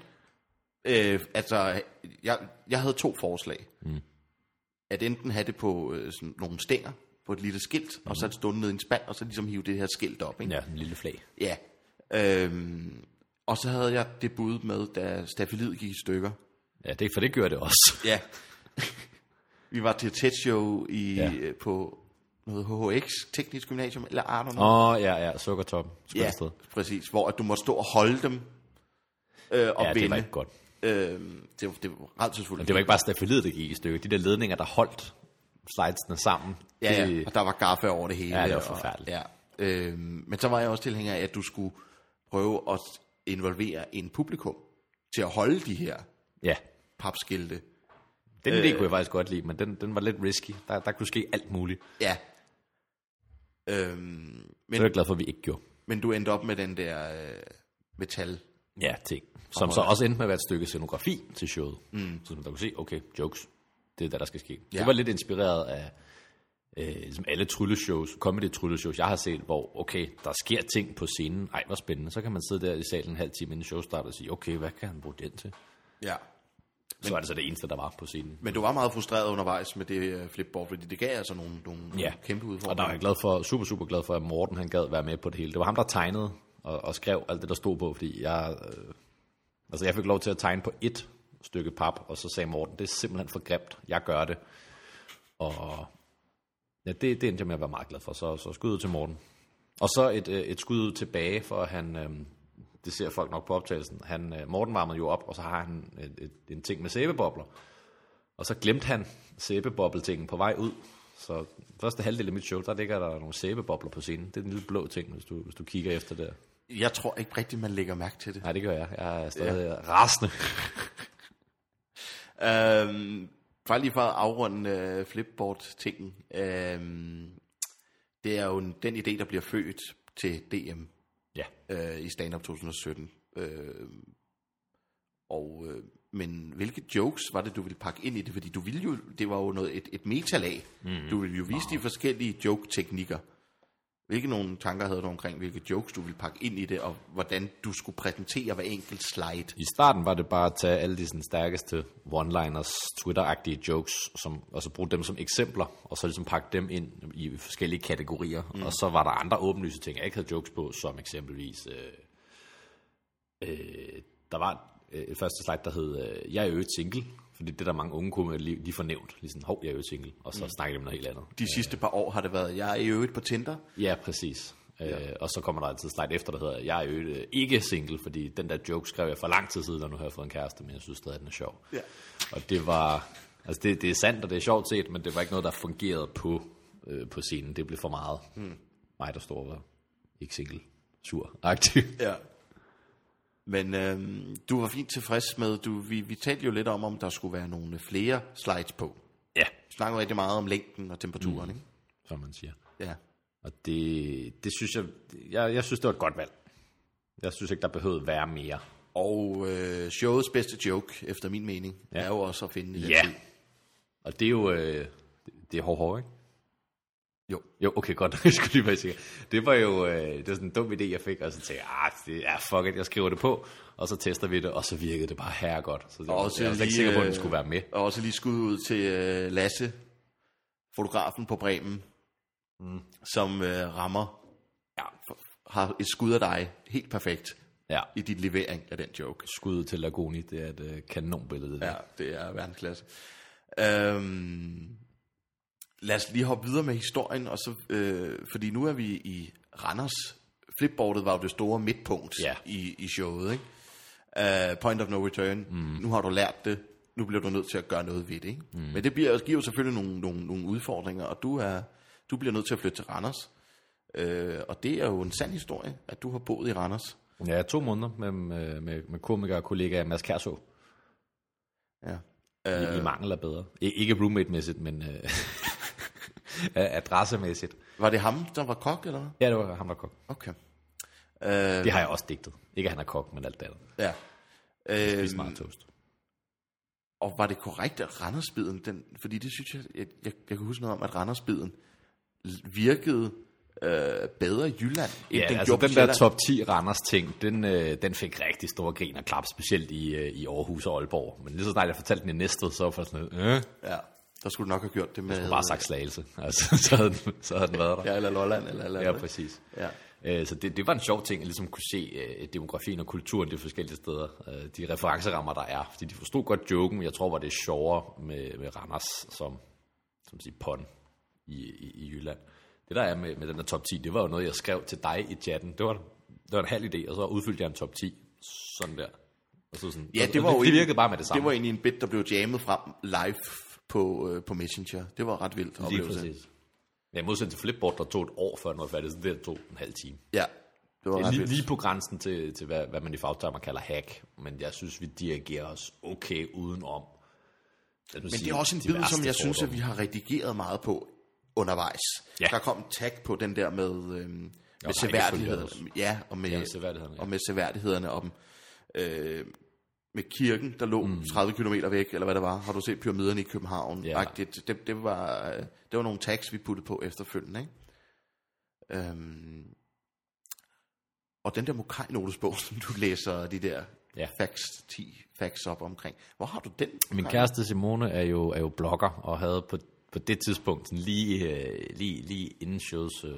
Øh, altså, jeg, jeg havde to forslag. Mm. At enten have det på øh, sådan nogle stænger, på et lille skilt, mm. og så stå ned i en spand, og så ligesom hive det her skilt op. Ikke? Ja, en lille flag. Ja. Øhm, og så havde jeg det bud med, da stafeliet gik i stykker. Ja, det, for det gør det også. Ja. *laughs* vi var til et tæt show i, Ja. ja. på noget HHX, Teknisk Gymnasium, eller know. Åh, oh, ja, ja, sukkertoppen. Ja, afsted. præcis. Hvor at du må stå og holde dem øh, og Ja, vinde. det var ikke godt. Øhm, det, var, det var rædselsfuldt. Og det var ikke bare stafeliet, der gik i stykker. De der ledninger, der holdt slidesene sammen. Ja, det, ja, og der var gaffe over det hele. Ja, det var og- forfærdeligt. Ja. Øhm, men så var jeg også tilhænger af, at du skulle prøve at involvere en publikum til at holde de her ja. papskilte. Den idé kunne jeg faktisk godt lide, men den, den var lidt risky. Der, der kunne ske alt muligt. Ja. Øhm, Det men, er jeg glad for, at vi ikke gjorde. men du endte op med den der øh, metal. Ja, ting. Som så også endte med at være et stykke scenografi til showet. Mm. Så der kunne se, okay, jokes. Det er det, der skal ske. Ja. Det var lidt inspireret af øh, ligesom alle trylleshows, comedy trylleshows, jeg har set, hvor okay, der sker ting på scenen. Ej, hvor spændende. Så kan man sidde der i salen en halv time inden show starter og sige, okay, hvad kan han bruge den til? Ja. Så var det så det eneste, der var på scenen. Men du var meget frustreret undervejs med det øh, flipboard, fordi det gav altså nogle, nogle Ja, kæmpe og der udfordringer. var jeg glad for, super, super glad for, at Morten han gad være med på det hele. Det var ham, der tegnede og, og skrev alt det, der stod på, fordi jeg, øh, altså jeg fik lov til at tegne på et stykke pap, og så sagde Morten, det er simpelthen for grimt, jeg gør det. Og ja, det, det endte jeg med at være meget glad for, så, så skud ud til Morten. Og så et, øh, et skud ud tilbage, for han, øh, det ser folk nok på optagelsen, han, øh, Morten varmede jo op, og så har han et, et, en ting med sæbebobler. Og så glemte han sæbebobbeltingen på vej ud. Så første halvdel af mit show, der ligger der nogle sæbebobler på scenen. Det er den lille blå ting, hvis du, hvis du kigger efter der. Jeg tror ikke rigtigt, man lægger mærke til det. Nej, det gør jeg. Jeg er stadig ja. rasende. *laughs* Øhm, bare lige for at afrunde øh, flipboard-tingen. Øhm, det er jo en, den idé, der bliver født til DM Ja. øh, i Stand Up 2017. Øh, og, øh, men hvilke jokes var det, du ville pakke ind i det? Fordi du ville jo, det var jo noget, et, et metalag. Mm. Du ville jo vise de forskellige joke-teknikker. Hvilke nogle tanker havde du omkring, hvilke jokes du ville pakke ind i det, og hvordan du skulle præsentere hver enkelt slide? I starten var det bare at tage alle de sådan, stærkeste one-liners, Twitter-agtige jokes, som, og så bruge dem som eksempler, og så ligesom pakke dem ind i forskellige kategorier. Mm. Og så var der andre åbenlyse ting, jeg ikke havde jokes på, som eksempelvis... Øh, øh, der var øh, et første slide, der hed, øh, jeg er jo et single, fordi det er der mange unge kunne lige, lige fornævnt, lige sådan, hov, jeg er jo single, og så mm. snakker de om noget helt andet. De sidste par år har det været, jeg er i øvrigt på Tinder. Ja, præcis. Ja. Øh, og så kommer der altid slide efter, der hedder, jeg er jo øh, ikke single, fordi den der joke skrev jeg for lang tid siden, og nu har jeg fået en kæreste, men jeg synes stadig, den er sjov. Ja. Og det var, altså det, det er sandt, og det er sjovt set, men det var ikke noget, der fungerede på, øh, på scenen. Det blev for meget. Mm. Mig, der står var ikke single. sur-agtig. Ja. Men øhm, du var fint tilfreds med, du, vi, vi talte jo lidt om, om der skulle være nogle flere slides på. Ja, Vi snakkede rigtig meget om længden og temperaturen, mm. ikke? som man siger. Ja. Og det, det synes jeg, jeg, jeg synes, det var et godt valg. Jeg synes ikke, der behøvede være mere. Og øh, showets bedste joke, efter min mening, ja. Er jo også at finde i den Ja. tid. Og det er jo, øh, det er hård, hård, ikke? Jo. Jo, okay, godt. *laughs* Jeg skulle lige være sikker. Det var jo øh, det var sådan en dum idé, jeg fik, og så tænkte jeg, ah, det er fuck it, jeg skriver det på, og så tester vi det, og så virkede det bare her godt. Så det, Og også jeg var slet ikke lige, sikker på, at den øh, skulle være med. Og også lige skud ud til øh, Lasse, fotografen på Bremen, mm. som øh, rammer, Ja, har et skud af dig helt perfekt ja. i dit levering af den joke. Skud til Lagoni, det er et øh, kanonbillede. Det. Ja, det er verdensklasse. Øhm, lad os lige hoppe videre med historien, og så, øh, fordi nu er vi i Randers. Flipboardet var jo det store midtpunkt Ja. i, i showet, ikke? Uh, point of no return. Mm. Nu har du lært det. Nu bliver du nødt til at gøre noget ved det, ikke? Mm. Men det bliver, giver jo selvfølgelig nogle, nogle, nogle udfordringer, og du, er, du bliver nødt til at flytte til Randers. Uh, og det er jo en sand historie, at du har boet i Randers. Ja, to måneder med, med, med, med komiker og kollega Mads Kærså. Ja. Øh, I mangel af bedre. I, ikke roommate-mæssigt, men øh, *laughs* *laughs* adressemæssigt. Var det ham, der var kok, eller hvad? Ja, det var ham, der kok. Okay. Uh, Det har jeg også digtet. Ikke at han er kok, men alt det andet. ja. Spis Øhm, meget toast. Og var det korrekt, at Randersbiden, den, fordi det synes jeg, jeg, jeg, jeg kan huske noget om, at Randersbiden virkede øh, bedre i Jylland, end Ja, den altså den der top 10 Randers ting, den, øh, den fik rigtig store grin og klap, specielt i, øh, i Aarhus og Aalborg. Men lige så snart jeg fortalte den i Næstved, så var jeg sådan noget, øh, Ja, der skulle du nok have gjort det med... bare sagt slagelse. Altså, *laughs* så, havde den, så havde den været der. Ja, eller Lolland, eller... eller Ja, præcis. Ja. Øh, Så det, det var en sjov ting, at ligesom kunne se øh, demografien og kulturen de forskellige steder. Øh, De referencerammer, der er. Fordi de forstod godt joken, men jeg tror, var det er sjovere med, med Randers som, som siger, pon i, i, i Jylland. Det der er med, med den der top 10, det var jo noget, jeg skrev til dig i chatten. Det var, det var en halv idé, og så udfyldte jeg en top 10. Sådan der. Og så sådan, Ja, det var og jo det virkede bare med det samme. Det var egentlig en bit, der blev jammet frem live på, øh, på Messenger. Det var ret vildt Lige oplevelse. præcis. Ja, modsat til Flipboard, der tog et år før den var færdig, så det tog en halv time. Ja, det var Det er ret lige, vildt. lige på grænsen til, til hvad, hvad man i fagtermer kalder hack, men jeg synes, vi dirigerer os okay udenom. Men Men det er også en bid, som jeg synes, at vi har redigeret meget på undervejs. Ja. Der kom tag på den der med, øhm, med der seværdighederne. Ja, og med, Ja, seværdighederne, ja. og med seværdighederne om, øh, med kirken, der lå mm. 30 km væk, eller hvad det var. Har du set pyramiderne i København? Ja. Det, det, det, var, øh, det var nogle tags, vi puttede på efterfølgende. Ikke? Øhm, og den der Mokai-notesbog, *laughs* som du læser de der Ja. facts, 10 facts op omkring. Hvor har du den? Min kæreste Simone er jo, er jo blogger, og havde på, på det tidspunkt, lige, øh, lige, lige inden shows øh,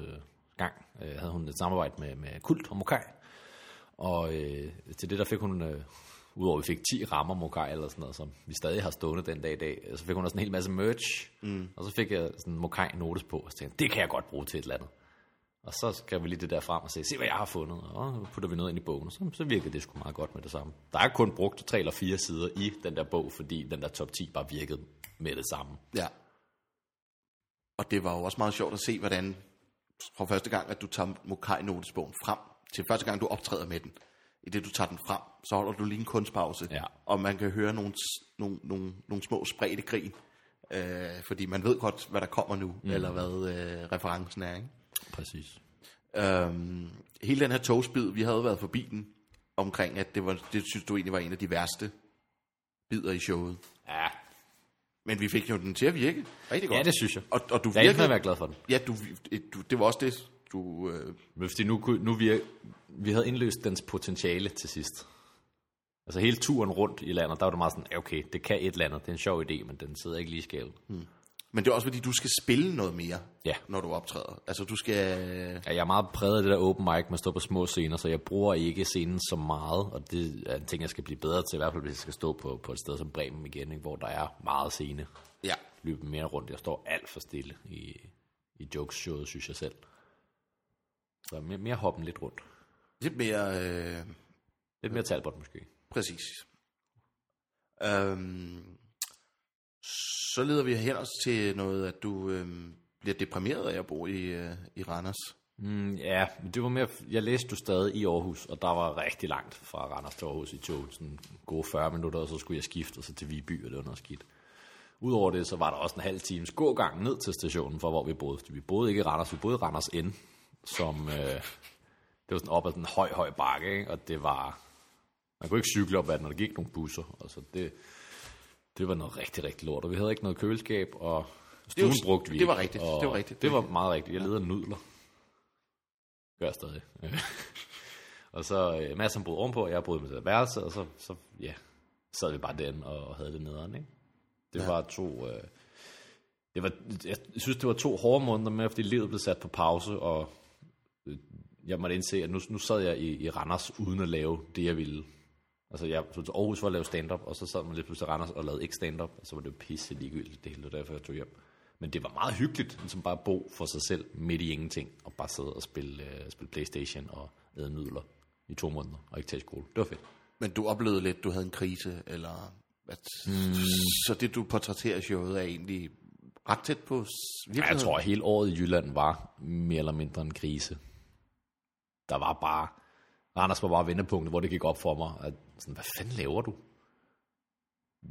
gang, øh, havde hun et samarbejde med, med Kult og Mokai. Og øh, til det der fik hun, øh, udover vi fik 10 rammer Mokai eller sådan noget, som vi stadig har stående den dag i dag, så fik hun også en hel masse merch, mm. og så fik jeg sådan en Mokai notes på, og så tænkte det kan jeg godt bruge til et eller andet. Og så skrev vi lige det der frem og sagde, se hvad jeg har fundet, og så putter vi noget ind i bogen, og så, så virkede det sgu meget godt med det samme. Der er kun brugt tre eller fire sider i den der bog, fordi den der top 10 bare virkede med det samme. Ja. Og det var jo også meget sjovt at se, hvordan fra første gang, at du tager Mokai-notesbogen frem, til første gang, du optræder med den, i det du tager den frem, så holder du lige en kunstpause, Ja. og man kan høre nogle, nogle, nogle, nogle små spredte grin, øh, fordi man ved godt, hvad der kommer nu, mm. eller hvad øh, referencen er. Ikke? Præcis. Øhm, hele den her togsbid, vi havde været forbi den, omkring, at det, var, det synes du egentlig var en af de værste bidder i showet. Ja, Men vi fik jo den til at virke rigtig godt. ja det synes jeg. Og, og du Jeg er ikke virkede, være glad for den. Ja, du, du, det var også det, du... Øh, Men fordi nu, nu vi, vi havde indløst dens potentiale til sidst. Altså hele turen rundt i landet, der var det meget sådan, ja, okay, det kan et eller andet, det er en sjov idé, men den sidder ikke lige i skabet. Mm. men det er også fordi, du skal spille noget mere, Ja. når du optræder. Altså, du skal... Ja, jeg er meget præget af det der open mic med at stå på små scener, så jeg bruger ikke scenen så meget, og det er en ting, jeg skal blive bedre til, i hvert fald hvis jeg skal stå på, på et sted som Bremen igen, ikke, hvor der er meget scene. Ja, Løbe mere rundt. Jeg står alt for stille i, i jokes-showet, synes jeg selv. Så mere, mere hoppen lidt rundt. lidt mere... Øh, Lidt mere talbot måske. præcis. Øhm, så leder vi hen os til noget, at du øh, bliver deprimeret af at bo i, øh, i Randers. Mm, ja, men det var mere, jeg læste jo stadig i Aarhus, og der var rigtig langt fra Randers til Aarhus i tog, sådan gode 40 minutter, og så skulle jeg skifte og så til Viby, og det var noget skidt. Udover det, så var der også en halv times gågang ned til stationen, for hvor vi boede. Vi boede ikke i Randers, vi boede i Randers N, som, øh, det var sådan op ad den høj, høj bakke, ikke? og det var, man kunne ikke cykle op ad den, når der gik nogle busser, altså det, det var noget rigtig, rigtig lort, og vi havde ikke noget køleskab, og stuen Det var- brugte vi det var ikke, rigtigt, og det var rigtigt. Det var meget rigtigt, jeg leder nudler. Gør jeg stadig. *laughs* og så øh, Mads han boede ovenpå, og jeg boede med det værelse, og så, så ja, sad vi bare den og havde det nederen, ikke? Det ja. var to... Øh, det var, jeg synes, det var to hårde måneder med, fordi livet blev sat på pause, og jeg måtte indse, at nu, nu sad jeg i, i Randers uden at lave det, jeg ville. Altså, jeg tog til Aarhus for at lave stand-up, og så sad man lidt pludselig i Randers og lavede ikke stand-up, og så var det jo pisse ligegyldigt, det hele, det var derfor jeg tog hjem. Men det var meget hyggeligt, ligesom bare at bo for sig selv midt i ingenting, og bare sidde og spille, øh, spille Playstation og æde nudler i to måneder, og ikke tage skole. Det var fedt. Men du oplevede lidt, du havde en krise, eller at, mm. så det du portrætterer showet er egentlig ret tæt på s- Ja, virkeligheden? jeg tror, at hele året i Jylland var mere eller mindre en krise. Der var bare... Randers var bare vendepunktet, hvor det gik op for mig, at sådan, hvad fanden laver du?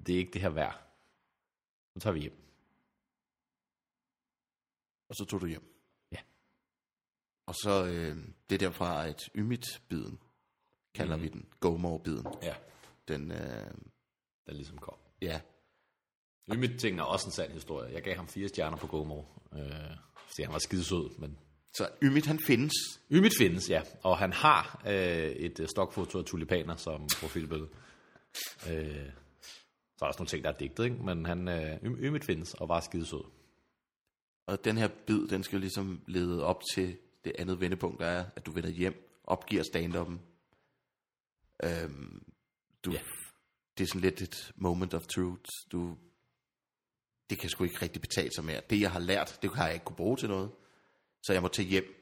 Det er ikke det her værd. Nu tager vi hjem. Og så tog du hjem. Ja. Og så øh, det er derfra, at Ymit-biden, kalder mm. vi den, Gomor-biden, Ja, den, øh, der ligesom kom. ja, Ymit ting er også en sand historie. Jeg gav ham fire stjerner på GoMore, øh, fordi han var skidesød, men så Ymit han findes, Ymit findes, ja. Og han har øh, et øh, stokfoto af tulipaner som profilbillede. Øh, så er der også nogle ting, der er digtet, ikke? Men han, øh, Ym- Ymit findes og var skidesød. og den her bid, den skal ligesom lede op til det andet vendepunkt, der er, at du vender hjem, opgiver stand-up'en. Øhm, du, Ja. Det er sådan lidt et moment of truth. Du, det kan sgu ikke rigtig betale sig mere. Det, jeg har lært, det har jeg ikke kunne bruge til noget. Så jeg må tage hjem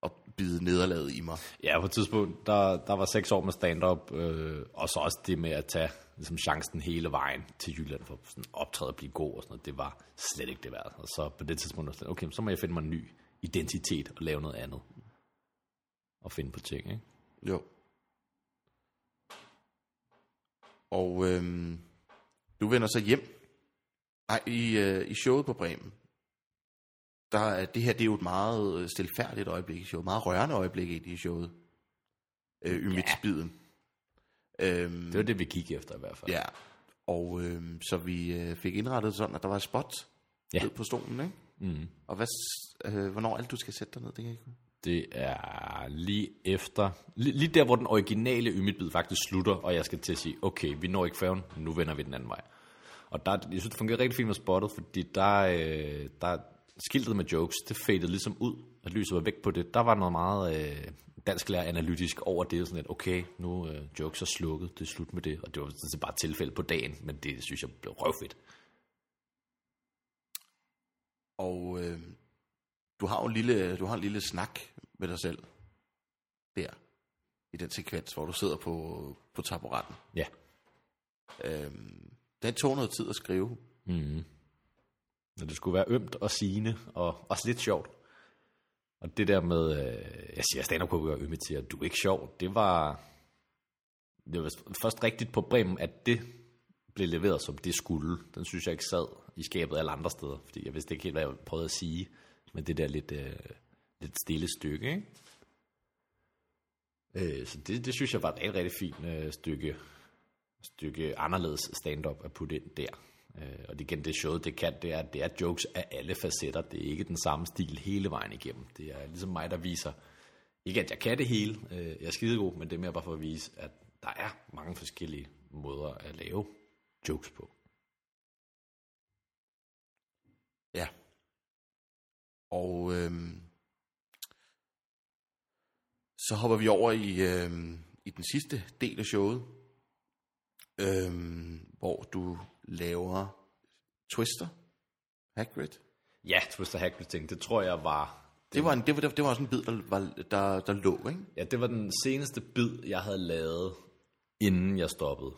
og bide nederlaget i mig. Ja, på et tidspunkt, der, der var seks år med stand-up, øh, og så også det med at tage ligesom, chancen hele vejen til Jylland for sådan optræde og blive god og sådan noget. Det var slet ikke det værd. Og så på det tidspunkt, sådan, okay, så må jeg finde mig en ny identitet og lave noget andet. Og finde på ting, ikke? Jo. Og øhm, du vender så hjem. Ej, i, øh, i showet på Bremen. Der er, det her det er jo et meget øh, stilfærdigt øjeblik i showet. Meget rørende øjeblik i showet. Øh, Ymitsbiden. Øhm, Det var det, vi gik efter i hvert fald. Ja. Og øhm, så vi øh, fik indrettet sådan, at der var et spot Ja. på stolen, ikke? Mm. Og hvad, øh, hvornår alt du skal sætte dig ned, det kan jeg ikke. Det er lige efter, lige, lige der, hvor den originale Ymit-bid faktisk slutter, og jeg skal til at sige, okay, vi når ikke færgen, nu vender vi den anden vej. Og der, jeg synes, det fungerer rigtig fint med spottet, fordi der, øh, der skiltet med jokes, det fadede ligesom ud, og lyset var væk på det. Der var noget meget øh, dansklærer analytisk over det, sådan at okay, nu øh, jokes er slukket, det er slut med det, og det var sådan set bare et tilfælde på dagen, men det synes jeg blev røvfedt. Og øh, du har jo en lille, du har en lille snak med dig selv der, i den sekvens, hvor du sidder på, på taburetten. Ja. Øhm, den tog noget tid at skrive. Mm. Og det skulle være ømt og sigende, og også lidt sjovt. Og det der med, øh, jeg siger stand up ømme til, at du er ikke sjov, det var, det var først rigtigt på Bremen, at det blev leveret, som det skulle. Den synes jeg ikke sad i skabet alle andre steder, fordi jeg vidste ikke helt, hvad jeg prøvede at sige, men det der lidt, øh, lidt stille stykke, ikke? Øh, så det, det synes jeg var et rigtig, rigtig fint øh, stykke, stykke anderledes stand-up at putte ind der. Øh, og det igen, det showet, det kan, det er, det er jokes af alle facetter. Det er ikke den samme stil hele vejen igennem. Det er ligesom mig, der viser, ikke at jeg kan det hele, øh, jeg er skidegod, men det er mere bare for at vise, at der er mange forskellige måder at lave jokes på. Ja. Og øhm, så hopper vi over i, øhm, i den sidste del af showet, øhm, hvor du laver Twister, Hagrid. Ja, Twister Hagrid ting, det tror jeg var... Det var, en, det, var, det var også en bid, der, var, der, der lå, ikke? Ja, det var den seneste bid, jeg havde lavet, inden jeg stoppede.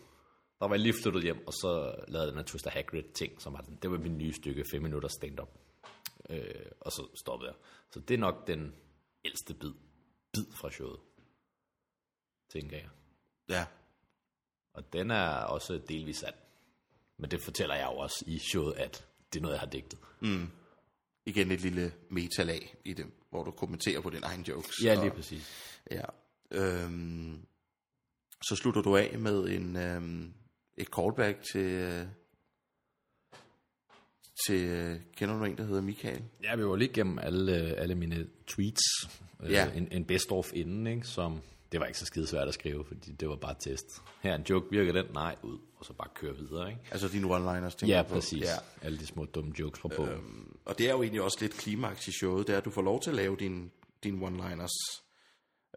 Der var jeg lige flyttet hjem, og så lavede jeg den her Twister Hagrid ting, som var den, det var min nye stykke 5 minutter stand-up. Øh, og så stoppede jeg. Så det er nok den ældste bid, bid fra showet, tænker jeg. Ja. Og den er også delvis sand. Men det fortæller jeg jo også i showet, at det er noget, jeg har digtet. Igen et lille metalag i det, hvor du kommenterer på din egen jokes. Ja, lige og, præcis. ja. Øhm, så slutter du af med en, øhm, et callback til, øh, til, øh, kender du en, der hedder Michael? Ja, vi var lige gennem alle, alle mine tweets. Ja. Ja. En, en best-of inden, ikke? som det var ikke så skide svært at skrive, fordi det var bare test. Her er en joke, virker den? Nej, ud. Og så bare køre videre, ikke? Altså dine one-liners, tænker Ja, på. præcis. Ja. Alle de små dumme jokes fra bogen. Øhm. Og det er jo egentlig også lidt klimaks i showet, det er, at du får lov til at lave dine din one-liners.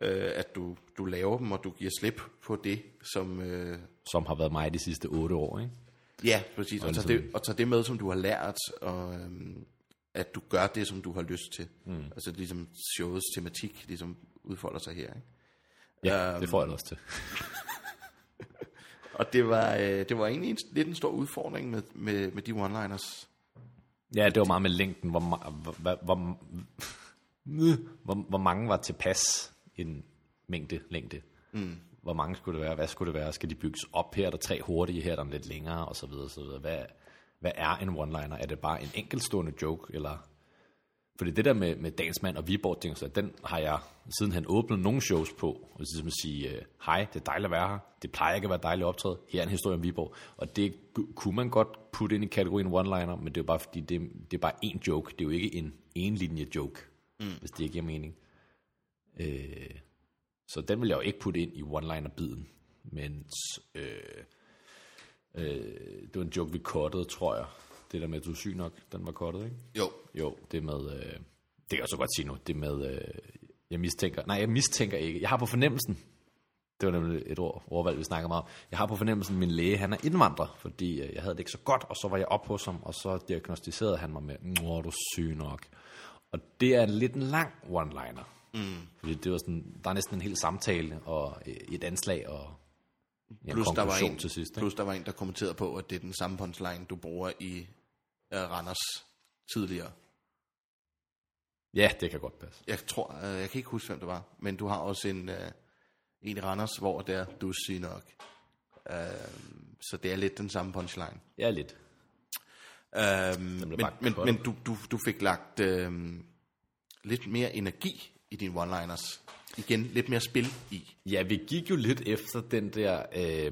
Øh, at du, du laver dem, og du giver slip på det, som... Øh, Som har været mig de sidste otte år, ikke? ja, præcis. Og, Og tager ligesom- det, og tager det med, som du har lært, og øhm, at du gør det, som du har lyst til. Mm. Altså ligesom showets tematik ligesom udfolder sig her. Ikke? Ja, Øhm. det får jeg også til. *laughs* Og det var, øh, det var egentlig en, lidt en stor udfordring med, med, med de one-liners. Ja, det var meget med længden, hvor, hvor, hvor, hvor, hvor, hvor mange var tilpas en mængde længde. Mm. Hvor mange skulle det være? Hvad skulle det være? Skal de bygges op her? Er der tre hurtige, her er der lidt længere, og så videre, så videre. Hvad, hvad er en one-liner? Er det bare en enkeltstående joke, eller... Fordi det der med, med dagens mand og Viborg, ting, så den har jeg siden han åbnede nogle shows på, og ligesom at sige, øh, hej, det er dejligt at være her, det plejer ikke at være dejligt optræde, her er en historie om Viborg, og det kunne man godt putte ind i kategorien one-liner, men det er jo bare fordi, det, det er bare én joke, det er jo ikke en enlinje joke, mm. hvis det ikke giver mening. Øh, så den vil jeg jo ikke putte ind i one-liner-biden, men øh, øh, det var en joke, vi cuttede, tror jeg. Det der med, at du er syg nok, den var cuttet, ikke? Jo. Jo, det med, øh, det kan jeg så godt sige nu, det med, øh, jeg mistænker, nej, jeg mistænker ikke, jeg har på fornemmelsen, det var nemlig et ord, ordvalg, vi snakkede meget om, jeg har på fornemmelsen, at min læge, han er indvandrer, fordi øh, jeg havde det ikke så godt, og så var jeg op hos ham, og så diagnostiserede han mig med, nå, du er syg nok. Og det er lidt en lang one-liner, mm. fordi det var sådan, der er næsten en hel samtale, og øh, et anslag, og ja, Plus der, var en, til sidst. Ikke? plus der var en, der kommenterede på, at det er den samme punchline, du bruger i uh, Randers tidligere. Ja, det kan godt passe. Jeg tror, uh, jeg kan ikke huske, hvem det var, men du har også en, uh, en i Randers, hvor det er, du er syg nok. Uh, så det er lidt den samme punchline. Ja, lidt. Um, men men, men du, du, du fik lagt um, lidt mere energi i dine one-liners. Igen, lidt mere spil i. Ja, vi gik jo lidt efter den der øh,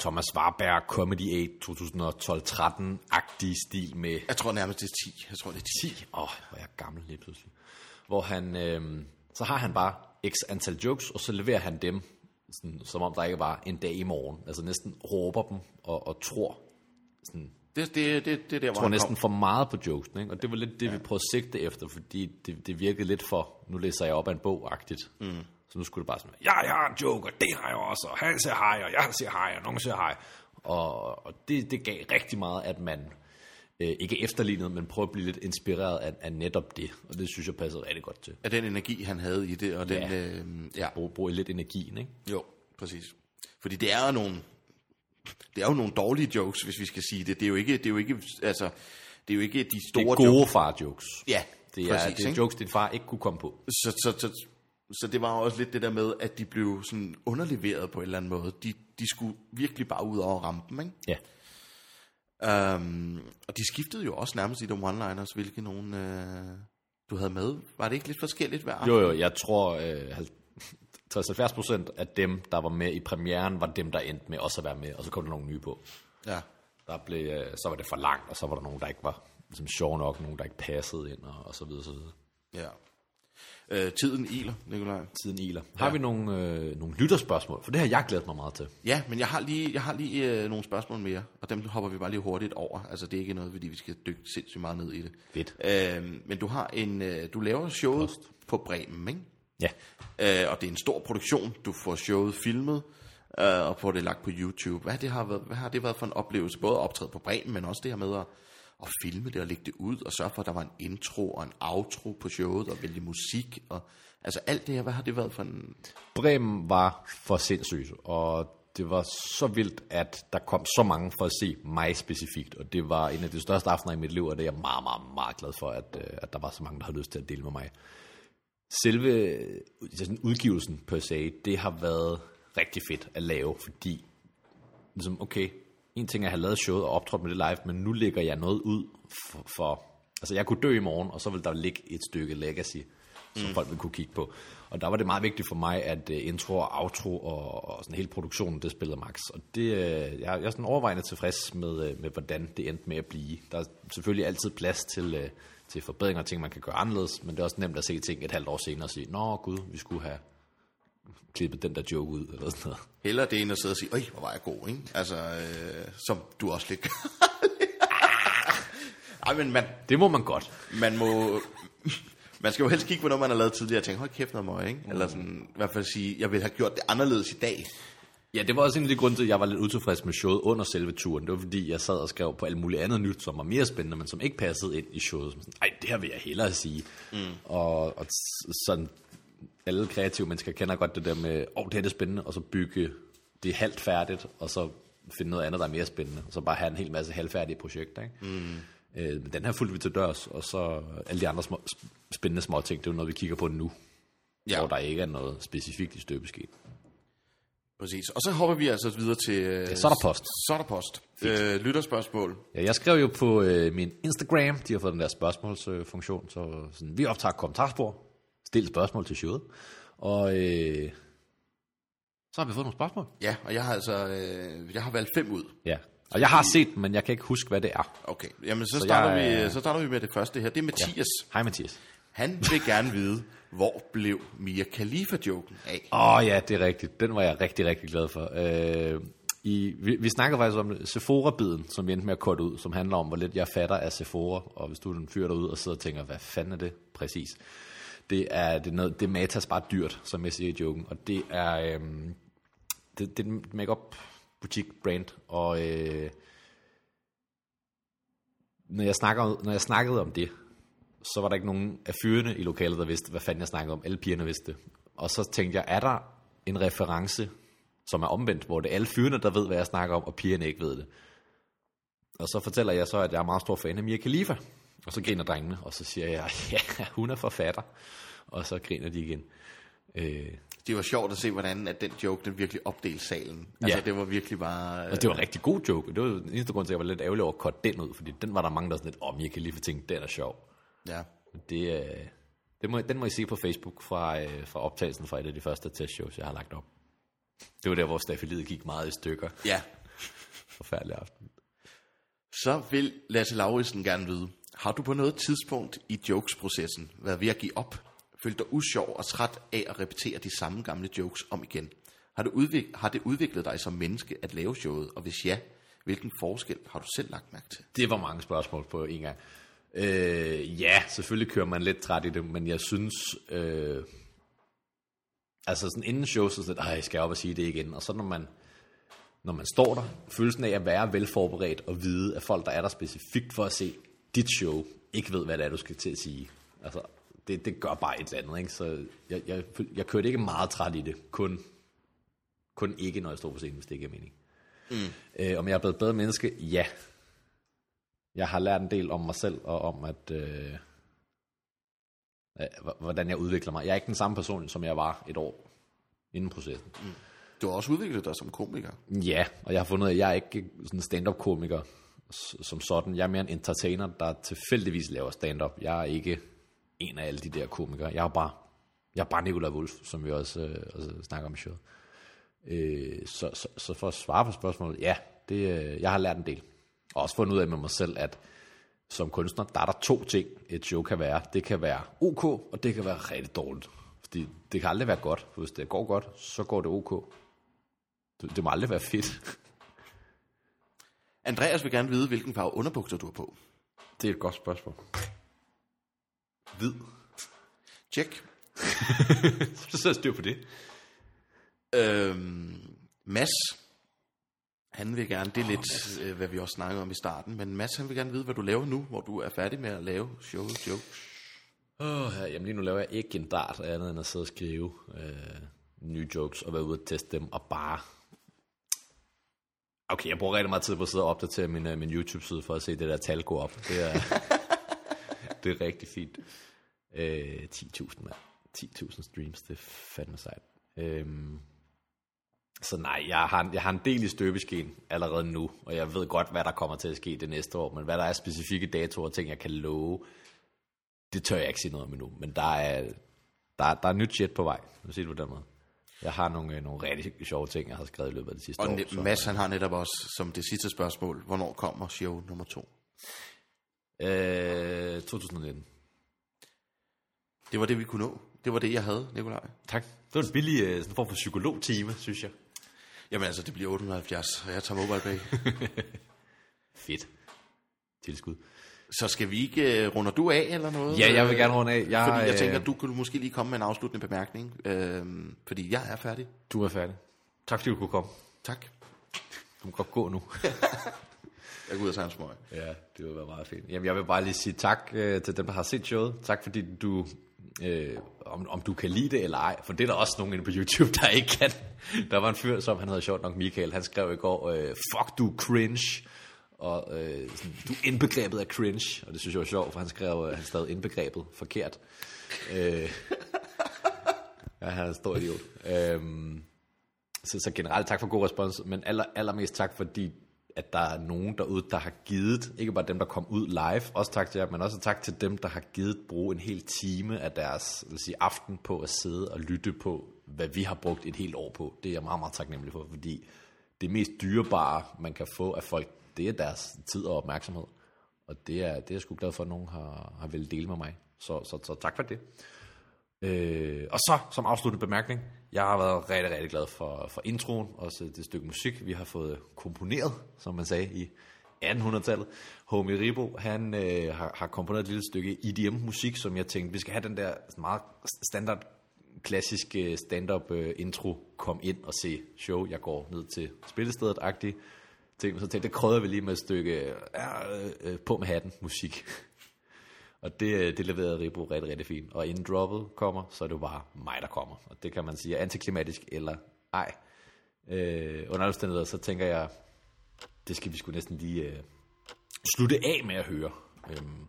Thomas Warberg Comedy 8 2012-13-agtige stil med Jeg tror nærmest, det er 10. Jeg tror, det er 10. 10. Åh, oh, hvor er jeg gammel lige pludselig. Hvor han, øh, så har han bare x antal jokes, og så leverer han dem, sådan, som om der ikke var en dag i morgen. Altså næsten råber dem og, og tror, sådan, Det, det, det, det er der, tror næsten for meget på jokesen. Ikke? Og det var lidt det, ja. vi prøvede at sigte efter, fordi det, det virkede lidt for, nu læser jeg op af en bog-agtigt. Mm. Så nu skulle det bare sådan, ja, jeg har en joke, og det har jeg også, og han siger hej, og jeg siger hej, og nogen siger hej. Og, og det, det gav rigtig meget, at man øh, ikke efterlignede, men prøvede at blive lidt inspireret af, af netop det. Og det synes jeg passede rigtig godt til. Af den energi, han havde i det, og den... Ja. Øh, ja. Brug, brug lidt energien, ikke? Jo, præcis. Fordi det er jo nogle, det er jo nogle dårlige jokes, hvis vi skal sige det. Det er jo ikke, det er jo ikke, altså, det er jo ikke de Det store er gode jokes. far-jokes. Ja, Det er, præcis, det er ikke? jokes, din far ikke kunne komme på. Så, så, så, så det var også lidt det der med, at de blev sådan underleveret på en eller anden måde. De, de skulle virkelig bare ud over rampen, ikke? Ja. Um, og de skiftede jo også nærmest i de one-liners, hvilke nogen øh, du havde med. Var det ikke lidt forskelligt hver aften? Jo, jo, jeg tror, øh, 60-70 procent af dem, der var med i premieren, var dem, der endte med også at være med, og så kom der nogle nye på. Ja. Der blev, øh, så var det for langt, og så var der nogen, der ikke var ligesom, sjov nok, nogen, der ikke passede ind, og, og så videre, så videre. ja. Øh, tiden iler, Nikolaj. Tiden iler. Har vi nogle, øh, nogle lytterspørgsmål? For det har jeg glædet mig meget til. Ja, men jeg har lige, jeg har lige øh, nogle spørgsmål mere, og dem hopper vi bare lige hurtigt over. Altså, det er ikke noget, fordi vi skal dykke sindssygt meget ned i det. Fedt. Øh, men du har en, øh, du laver showet Post. på Bremen, ikke? Ja. Øh, og det er en stor produktion. Du får showet filmet, øh, og får det lagt på YouTube. Hvad, det har været, hvad har det været for en oplevelse? Både at optræde på Bremen, men også det her med at, at filme det og lægge det ud, og sørge for, at der var en intro og en outro på showet, og vælge musik. Og, altså alt det her, hvad har det været for en... Bremen var for sindssygt, og det var så vildt, at der kom så mange for at se mig specifikt, og det var en af de største aftener i mit liv, og det er jeg meget, meget, meget glad for, at, øh, at der var så mange, der havde lyst til at dele med mig. selve sådan udgivelsen per se, det har været rigtig fedt at lave, fordi ligesom, okay, en ting er at have lavet showet og optrådt med det live, men nu lægger jeg noget ud for, for altså jeg kunne dø i morgen, og så vil der ligge et stykke legacy, som mm. folk vil kunne kigge på. Og der var det meget vigtigt for mig, at uh, intro og outro og, og sådan hele produktionen, det spillede max. Og det, uh, jeg, jeg er sådan overvejende tilfreds med, uh, med, hvordan det endte med at blive. Der er selvfølgelig altid plads til, uh, til forbedringer og ting, man kan gøre anderledes, men det er også nemt at se ting et halvt år senere og sige, nå gud, vi skulle have klippet den der joke ud, eller sådan noget. Heller det end at sidde og sige, øj, hvor var jeg god, ikke? Altså, øh, som du også lidt *laughs* Ej, men man, Det må man godt. man må... Man skal jo helst kigge på noget, man har lavet tidligere, og tænke, hold kæft noget møg, ikke? Eller sådan, i hvert fald sige, jeg vil have gjort det anderledes i dag. Ja, det var også en af de grunde til, at jeg var lidt utilfreds med showet under selve turen. Det var fordi, jeg sad og skrev på alt muligt andet nyt, som var mere spændende, men som ikke passede ind i showet. Som sådan, Ej, det her vil jeg hellere sige. Mm. Og, og sådan, alle kreative mennesker kender godt det der med, åh, oh, det her det er spændende, og så bygge det halvt færdigt, og så finde noget andet, der er mere spændende, og så bare have en hel masse halvfærdige projekter. Ikke? Mm. Øh, men den her fulgte vi til dørs, og så alle de andre små, spændende små ting, det er jo noget, vi kigger på nu, Ja. hvor der ikke er noget specifikt i støbeskeen. Præcis. Og så hopper vi altså videre til... Øh, Ja, så er der post. Så er der post. Øh, lytterspørgsmål. Ja, jeg skrev jo på øh, min Instagram, de har fået den der spørgsmålsfunktion, så sådan, vi optager kommentarspor, stil spørgsmål til showet, og øh, så har vi fået nogle spørgsmål. Ja, og jeg har altså... Øh, jeg har valgt fem ud. Ja, og jeg har set dem, men jeg kan ikke huske, hvad det er. Okay, jamen så, Så starter, jeg, vi, så starter vi med det første her. Det er Mathias. Hej Mathias. Han vil gerne vide, hvor blev Mia Khalifa-joken af? Åh oh, ja, det er rigtigt. Den var jeg rigtig, rigtig glad for. Øh, i, vi, vi snakker faktisk om Sephora-biden, som vi endte med at korte ud, som handler om, hvor lidt jeg fatter af Sephora, og hvis du er en fyr derude og sidder og tænker, hvad fanden er det præcis? Det er, det er, noget, det er matas bare dyrt, som jeg siger i joken, og det er, øhm, det, det er en make-up butik brand, og øh, når, jeg snakker, når jeg snakkede om det, så var der ikke nogen af fyrene i lokalet, der vidste, hvad fanden jeg snakkede om. Alle pigerne vidste det. Og så tænkte jeg, er der en reference, som er omvendt, hvor det er alle fyrene, der ved, hvad jeg snakker om, og pigerne ikke ved det. Og så fortæller jeg så, at jeg er meget stor fan af Mia Khalifa. Og så griner drengene, og så siger jeg, *laughs* ja, hun er forfatter. Og så griner de igen. Øh, Det var sjovt at se, hvordan at den joke, den virkelig opdelte salen. Altså, Ja. det var virkelig bare... og det var en rigtig god joke. Det var den eneste grund til, at jeg var lidt ærgerlig over at korte den ud, fordi den var der mange, der sådan lidt, åh, oh, Mia Khalifa tænkte, den er sjov. Ja. Det, øh, det må, den må I se på Facebook fra, øh, fra optagelsen fra et af de første testshows, jeg har lagt op. Det var der, hvor stafeliet gik meget i stykker. ja. Forfærdelig aften. Så vil Lasse Lauritsen gerne vide, har du på noget tidspunkt i jokes-processen været ved at give op? Følt dig usjov og træt af at repetere de samme gamle jokes om igen? Har det, udvik- har det udviklet dig som menneske at lave showet? Og hvis ja, hvilken forskel har du selv lagt mærke til? Det var mange spørgsmål på en gang. Øh, ja, selvfølgelig kører man lidt træt i det, men jeg synes... Øh, altså sådan inden show, så sådan, jeg skal jeg op og sige det igen. Og så når man, når man står der, følelsen af at være velforberedt og vide, at folk, der er der specifikt for at se dit show, ikke ved, hvad det er, du skal til at sige. Altså, det, det gør bare et eller andet, ikke? Så jeg, jeg, jeg kørte ikke meget træt i det. Kun, kun ikke, når jeg står på scenen, hvis det ikke er mening. Mm. Øh, om jeg er blevet et bedre menneske? Ja. Jeg har lært en del om mig selv, og om at... Øh, øh, hvordan jeg udvikler mig. Jeg er ikke den samme person, som jeg var et år inden processen. Mm. Du har også udviklet dig som komiker. Ja, og jeg har fundet at jeg er ikke sådan en stand-up-komiker s- som sådan. Jeg er mere en entertainer, der tilfældigvis laver stand-up. Jeg er ikke en af alle de der komikere. Jeg er bare, jeg er bare Nikolaj Wolf, som vi også, øh, også snakker om i showet. Øh, så, så, så for at svare på spørgsmålet, ja, det, øh, jeg har lært en del. Og også fundet ud af med mig selv, at som kunstner, der er der to ting, et show kan være. Det kan være ok, og det kan være rigtig dårligt. Fordi det kan aldrig være godt. Hvis det går godt, så går det ok. Det, det må aldrig være fedt. *laughs* Andreas vil gerne vide, hvilken farve underbukser du har på. Det er et godt spørgsmål. Hvid. Tjek. *laughs* Så så styr på det. Øhm, Mads, han vil gerne, det er lidt, øh, hvad vi også snakkede om i starten, men Mads, han vil gerne vide, hvad du laver nu, hvor du er færdig med at lave showet jokes. Oh, ja, jamen lige nu laver jeg ikke en dart andet end at sidde og skrive øh, nye jokes og være ude og teste dem og bare... Okay, jeg bruger rigtig meget tid på at sidde og opdatere min, øh, min YouTube-side for at se det der tal gå op. Det er, *laughs* det er rigtig fint. Øh, 10.000, mand. 10.000 streams, det er fandme sejt. Øhm, så nej, jeg har, jeg har en del i støbeskeen allerede nu, og jeg ved godt, hvad der kommer til at ske det næste år, men hvad der er specifikke datoer og ting, jeg kan love, det tør jeg ikke sige noget om endnu, men der er, der, der er nyt shit på vej, nu siger du på den måde. Jeg har nogle, øh, nogle rigtig sjove ting, jeg har skrevet i løbet af det sidste Og år. ne- så- Mads han har netop også som det sidste spørgsmål, hvornår kommer show nummer to? Øh, 2019. Det var det, vi kunne nå. Det var det, jeg havde, Nikolaj. Tak. Det var en billig øh, sådan en form for psykolog-time, synes jeg. Jamen altså, det bliver 870, og jeg tager mobile pay. *laughs* Fedt. Tilskud. Så skal vi ikke, uh, runder du af eller noget? Ja, jeg vil gerne runde af. Jeg, Fordi jeg øh, tænker, du kunne måske lige komme med en afsluttende bemærkning. Øh, fordi jeg er færdig. Du er færdig. Tak fordi du kunne komme. Tak. Du må godt gå nu. *laughs* Jeg går ud og tager en smøg. ja, det vil være meget fint. Jamen, jeg vil bare lige sige tak øh, til dem, der har set showet. Tak fordi du, øh, om, om du kan lide det eller ej, for det er der også nogen inde på YouTube, der ikke kan. Der var en fyr, som han hedder sjovt nok Michael, han skrev i går, øh, fuck du cringe. Og øh, sådan, du er indbegrebet af cringe, og det synes jeg var sjovt, for han skrev, øh, han skrev indbegrebet forkert. Øh, *laughs* ja, han er en stor idiot. Øh, så, så generelt tak for god respons, men aller, allermest tak fordi, at der er nogen derude, der har givet, ikke bare dem, der kom ud live, også tak til jer, men også tak til dem, der har givet bruge en hel time af deres lad sige, aften på at sidde og lytte på, hvad vi har brugt et helt år på. Det er jeg meget, meget taknemmelig for, fordi det mest dyrebare, man kan få af folk, det er deres tid og opmærksomhed. Og det er, det er jeg sgu glad for, at nogen har, har vel dele med mig. Så, så, så tak for det. Øh, og så, som afsluttende bemærkning, jeg har været rigtig, rigtig glad for, for introen, også det stykke musik, vi har fået komponeret, som man sagde, i 1800-tallet. Homie Ribo, han øh, har, har komponeret et lille stykke EDM-musik, som jeg tænkte, vi skal have den der meget standard, klassiske øh, stand-up øh, intro, kom ind og se show, jeg går ned til spillestedet-agtigt ting, så tænkte det krøder vi lige med et stykke øh, øh, på med hatten musik. *laughs* Og det, det leverede Ribo rigtig, rigtig fint. Og inden droppet kommer, så er det jo bare mig, der kommer. Og det kan man sige er antiklimatisk eller ej. Øh, under omstændigheder, så tænker jeg, det skal vi sgu næsten lige øh, slutte af med at høre. Øhm,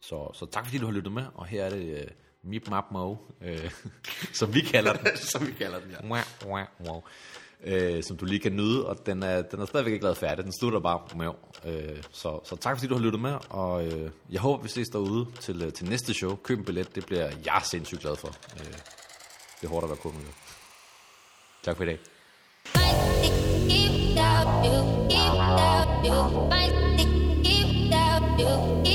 så, så tak fordi du har lyttet med, og her er det øh, Mip Map Mo, øh, *laughs* som vi kalder den. *laughs* Som vi kalder den, ja. Wow, wow, wow. Øh, som du lige kan nyde, og den er, den er stadigvæk ikke lavet færdig. Den slutter bare med. Øh, så, så tak fordi du har lyttet med, og øh, jeg håber, vi ses derude til, øh, til næste show. Køb en billet, det bliver jeg sindssygt glad for. Øh, det er hårdt at være komiker. Tak for i dag. Keep up, you, keep up, you, fight, keep up, you,